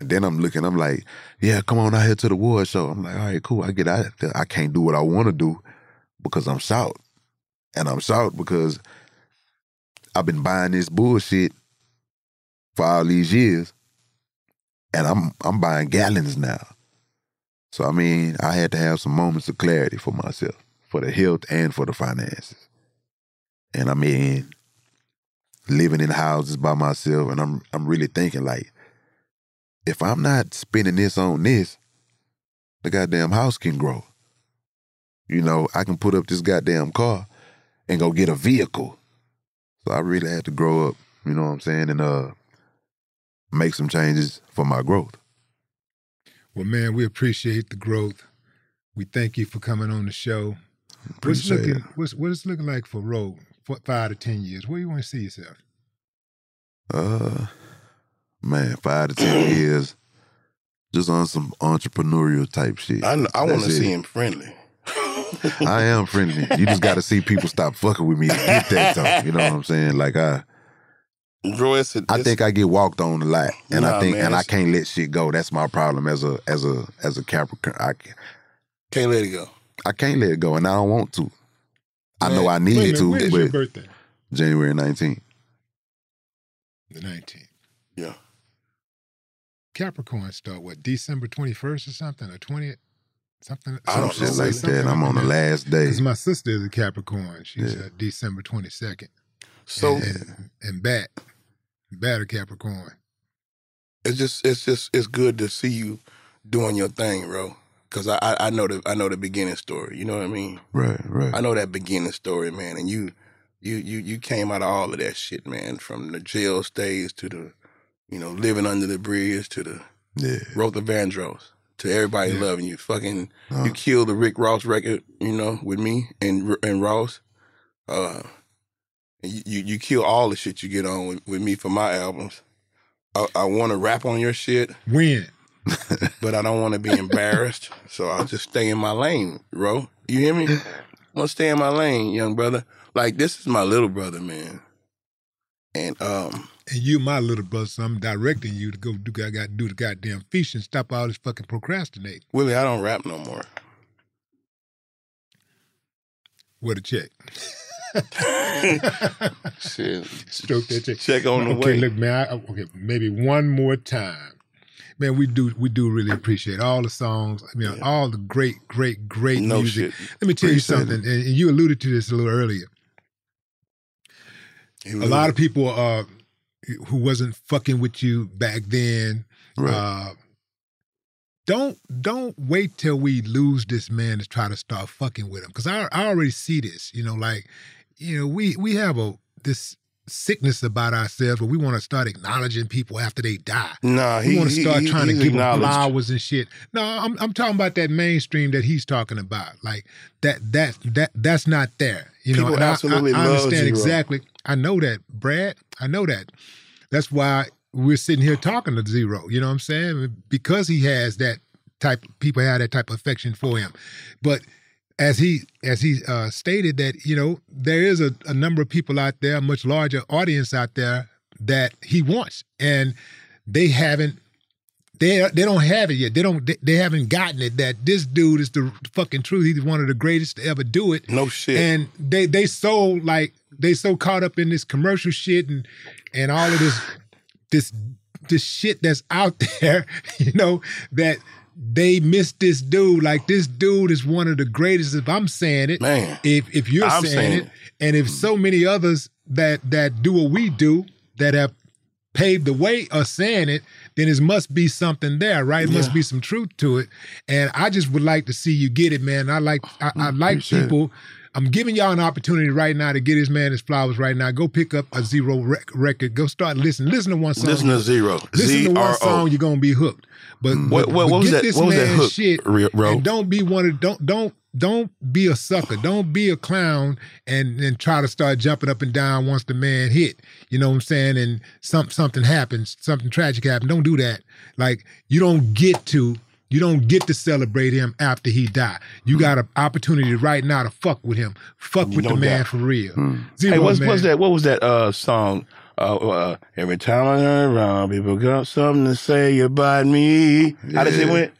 And then I'm looking, I'm like, yeah, come on out here to the award show. I'm like, all right, cool. I get out. I can't do what I want to do because I'm short. And I'm short because I've been buying this bullshit for all these years. And I'm I'm buying gallons now. So I mean, I had to have some moments of clarity for myself, for the health and for the finances. And I mean, living in houses by myself, and I'm I'm really thinking like, if I'm not spending this on this, the goddamn house can grow. You know, I can put up this goddamn car and go get a vehicle. So I really had to grow up, you know what I'm saying, and uh make some changes for my growth. Well, man, we appreciate the growth. We thank you for coming on the show. What's Appreciate looking it. what's what is looking like for Ro for five to ten years? Where you want to see yourself? Uh man, five to ten years. Just on some entrepreneurial type shit. I, I want to see him friendly. I am friendly. You just got to see people stop fucking with me to get that talk. You know what I'm saying? Like I, Bro, it's a, I think I get walked on a lot, and Nah, I think, man, and I can't let shit go. That's my problem as a as a as a Capricorn. I can't let it go. I can't let it go, and I don't want to. I know I Wait a need minute, to, When is your birthday? January 19th. The nineteenth. Capricorn start what December twenty first or something or twentieth something. I don't know. like that. I'm on the last day. Because my sister is a Capricorn. She's Yeah. uh, December twenty second. So- and, and, and bat, bat a Capricorn. It's just it's just it's good to see you doing your thing, bro. Cause I, I I know the I know the beginning story. You know what I mean? Right, right. I know that beginning story, man. And you you you you came out of all of that shit, man. From the jail stays to the you know living under the bridge to the yeah. wrote the Vandross to everybody Yeah. loving you. Fucking Uh. you killed the Rick Ross record, you know, with me and and Ross. Uh, you, you kill all the shit you get on with, with me for my albums. I, I want to rap on your shit, When? but I don't want to be embarrassed. so I'll just stay in my lane, bro. You hear me? I'm gonna stay in my lane, young brother. Like this is my little brother, man. And um, And you, my little brother, so I'm directing you to go do. I got to do the goddamn feast and stop all this fucking procrastinating. Willie, I don't rap no more. What a check. Shit. Stroke that check. Check on the okay, way. Okay, look, man. I, okay, maybe one more time. Man, we do we do really appreciate all the songs. I mean, all the great, great, great No music. shit. Let me tell you something, and, and you alluded to this a little earlier. A lot of people uh, who wasn't fucking with you back then. Right. Uh, don't don't wait till we lose this man to try to start fucking with him because I, I already see this. You know, like you know we we have a this sickness about ourselves where we want to start acknowledging people after they die. Nah, we he- want to start he- trying to he's give them flowers and shit. No, I'm I'm talking about that mainstream that he's talking about. Like that that that that's not there. You know, People and I- absolutely I, I, love understand Z-Ro. exactly. I know that, Brad. I know that. That's why we're sitting here talking to Z-Ro. You know what I'm saying? Because he has that type. People have that type of affection for him. But as he as he uh, stated that you know there is a, a number of people out there, a much larger audience out there that he wants, and they haven't. They, they don't have it yet. They don't. They, they haven't gotten it. That this dude is the fucking truth. He's one of the greatest to ever do it. No shit. And they they so like they so caught up in this commercial shit and and all of this this this shit that's out there, you know, that they miss this dude. Like this dude is one of the greatest. If I'm saying it, Man, if if you're saying, saying it, it. and if so many others that that do what we do that have paved the way are saying it, then it must be something there, right? It must be some truth to it. And I just would like to see you get it, man. I like I, I mm, like Appreciate it. people. I'm giving y'all an opportunity right now to get his man his flowers right now. Go pick up a Z-Ro rec- record. Go start listening. Listen to one song. Listen to Z-Ro. Listen to one song, you're gonna be hooked. But, mm. What- but- what- but what was get that- this what was that man's hook, shit Ro? and don't be one of don't don't don't be a sucker. Don't be a clown and and try to start jumping up and down once the man hit. You know what I'm saying? And some something happens, something tragic happens. Don't do that. Like you don't get to you don't get to celebrate him after he died. You got an opportunity right now to fuck with him. Fuck with No the man doubt. for real. Hmm. Z-Ro Hey, what's, man. what's that? What was that uh, song? Uh, uh, every time I turn around, people got something to say about me. How does it Yeah. went?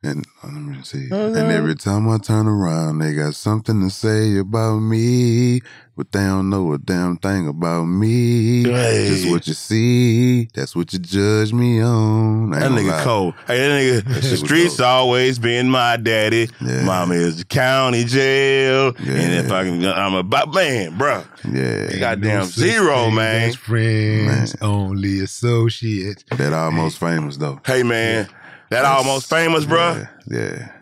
And uh, let me see. Oh, And every time I turn around, they got something to say about me, but they don't know a damn thing about me. Hey. Just what you see, that's what you judge me on. That nigga lie. cold. Hey, that nigga, That the streets always been my daddy. Mama is the county jail. And if I can, I'm about, man, bruh. Yeah. Goddamn No Z-Ro, man. friends, only associates. That almost famous though. Hey, man. That almost famous, bruh. Yeah.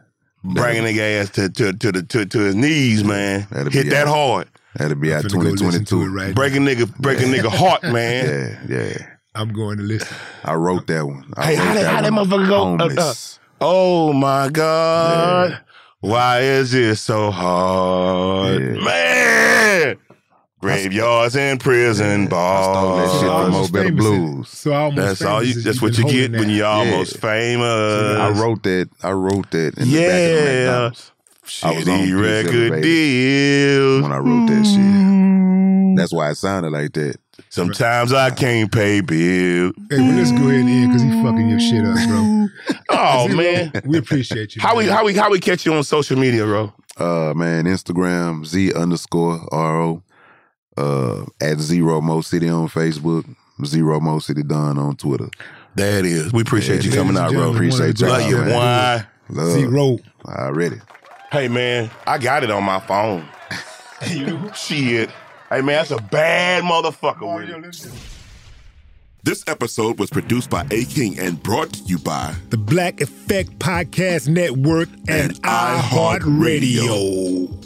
Bringing nigga ass to, to, to, the, to, to his knees, man. That'll Hit be that out. hard. That'll be out finna go 2022. it right Breaking nigga, breaking nigga heart, man. Yeah, yeah. I'm going to listen. I wrote that one. I Hey, how wrote that, how that motherfucker go? Uh, uh, oh my God. Why is it so hard? Man! Graveyards and prison balls. that shit from Mo Better Blues. So almost That's all you. famous is That's what you get holding when you're almost famous. I wrote that. I wrote that in the back of the Yeah. McDonald's. I was on Shitty record Elevated deals. when I wrote that shit. That's why it sounded like that. Sometimes I can't pay bills. Hey, well, let's go ahead and end because he fucking your shit up, bro. oh man, we appreciate you. how we how we how we catch you on social media, bro? Uh, man, Instagram Z underscore R O. Uh, at Zero Mo City on Facebook. Zero Mo City Done on Twitter. That is. We appreciate you coming out, bro. Appreciate you. of Love the y'all, you, greatest man. boy. Love. Z-Ro. Already. Hey man, I got it on my phone. you Shit. Hey man, that's a bad motherfucker. Willie. This episode was produced by A King and brought to you by The Black Effect Podcast Network and, iHeartRadio.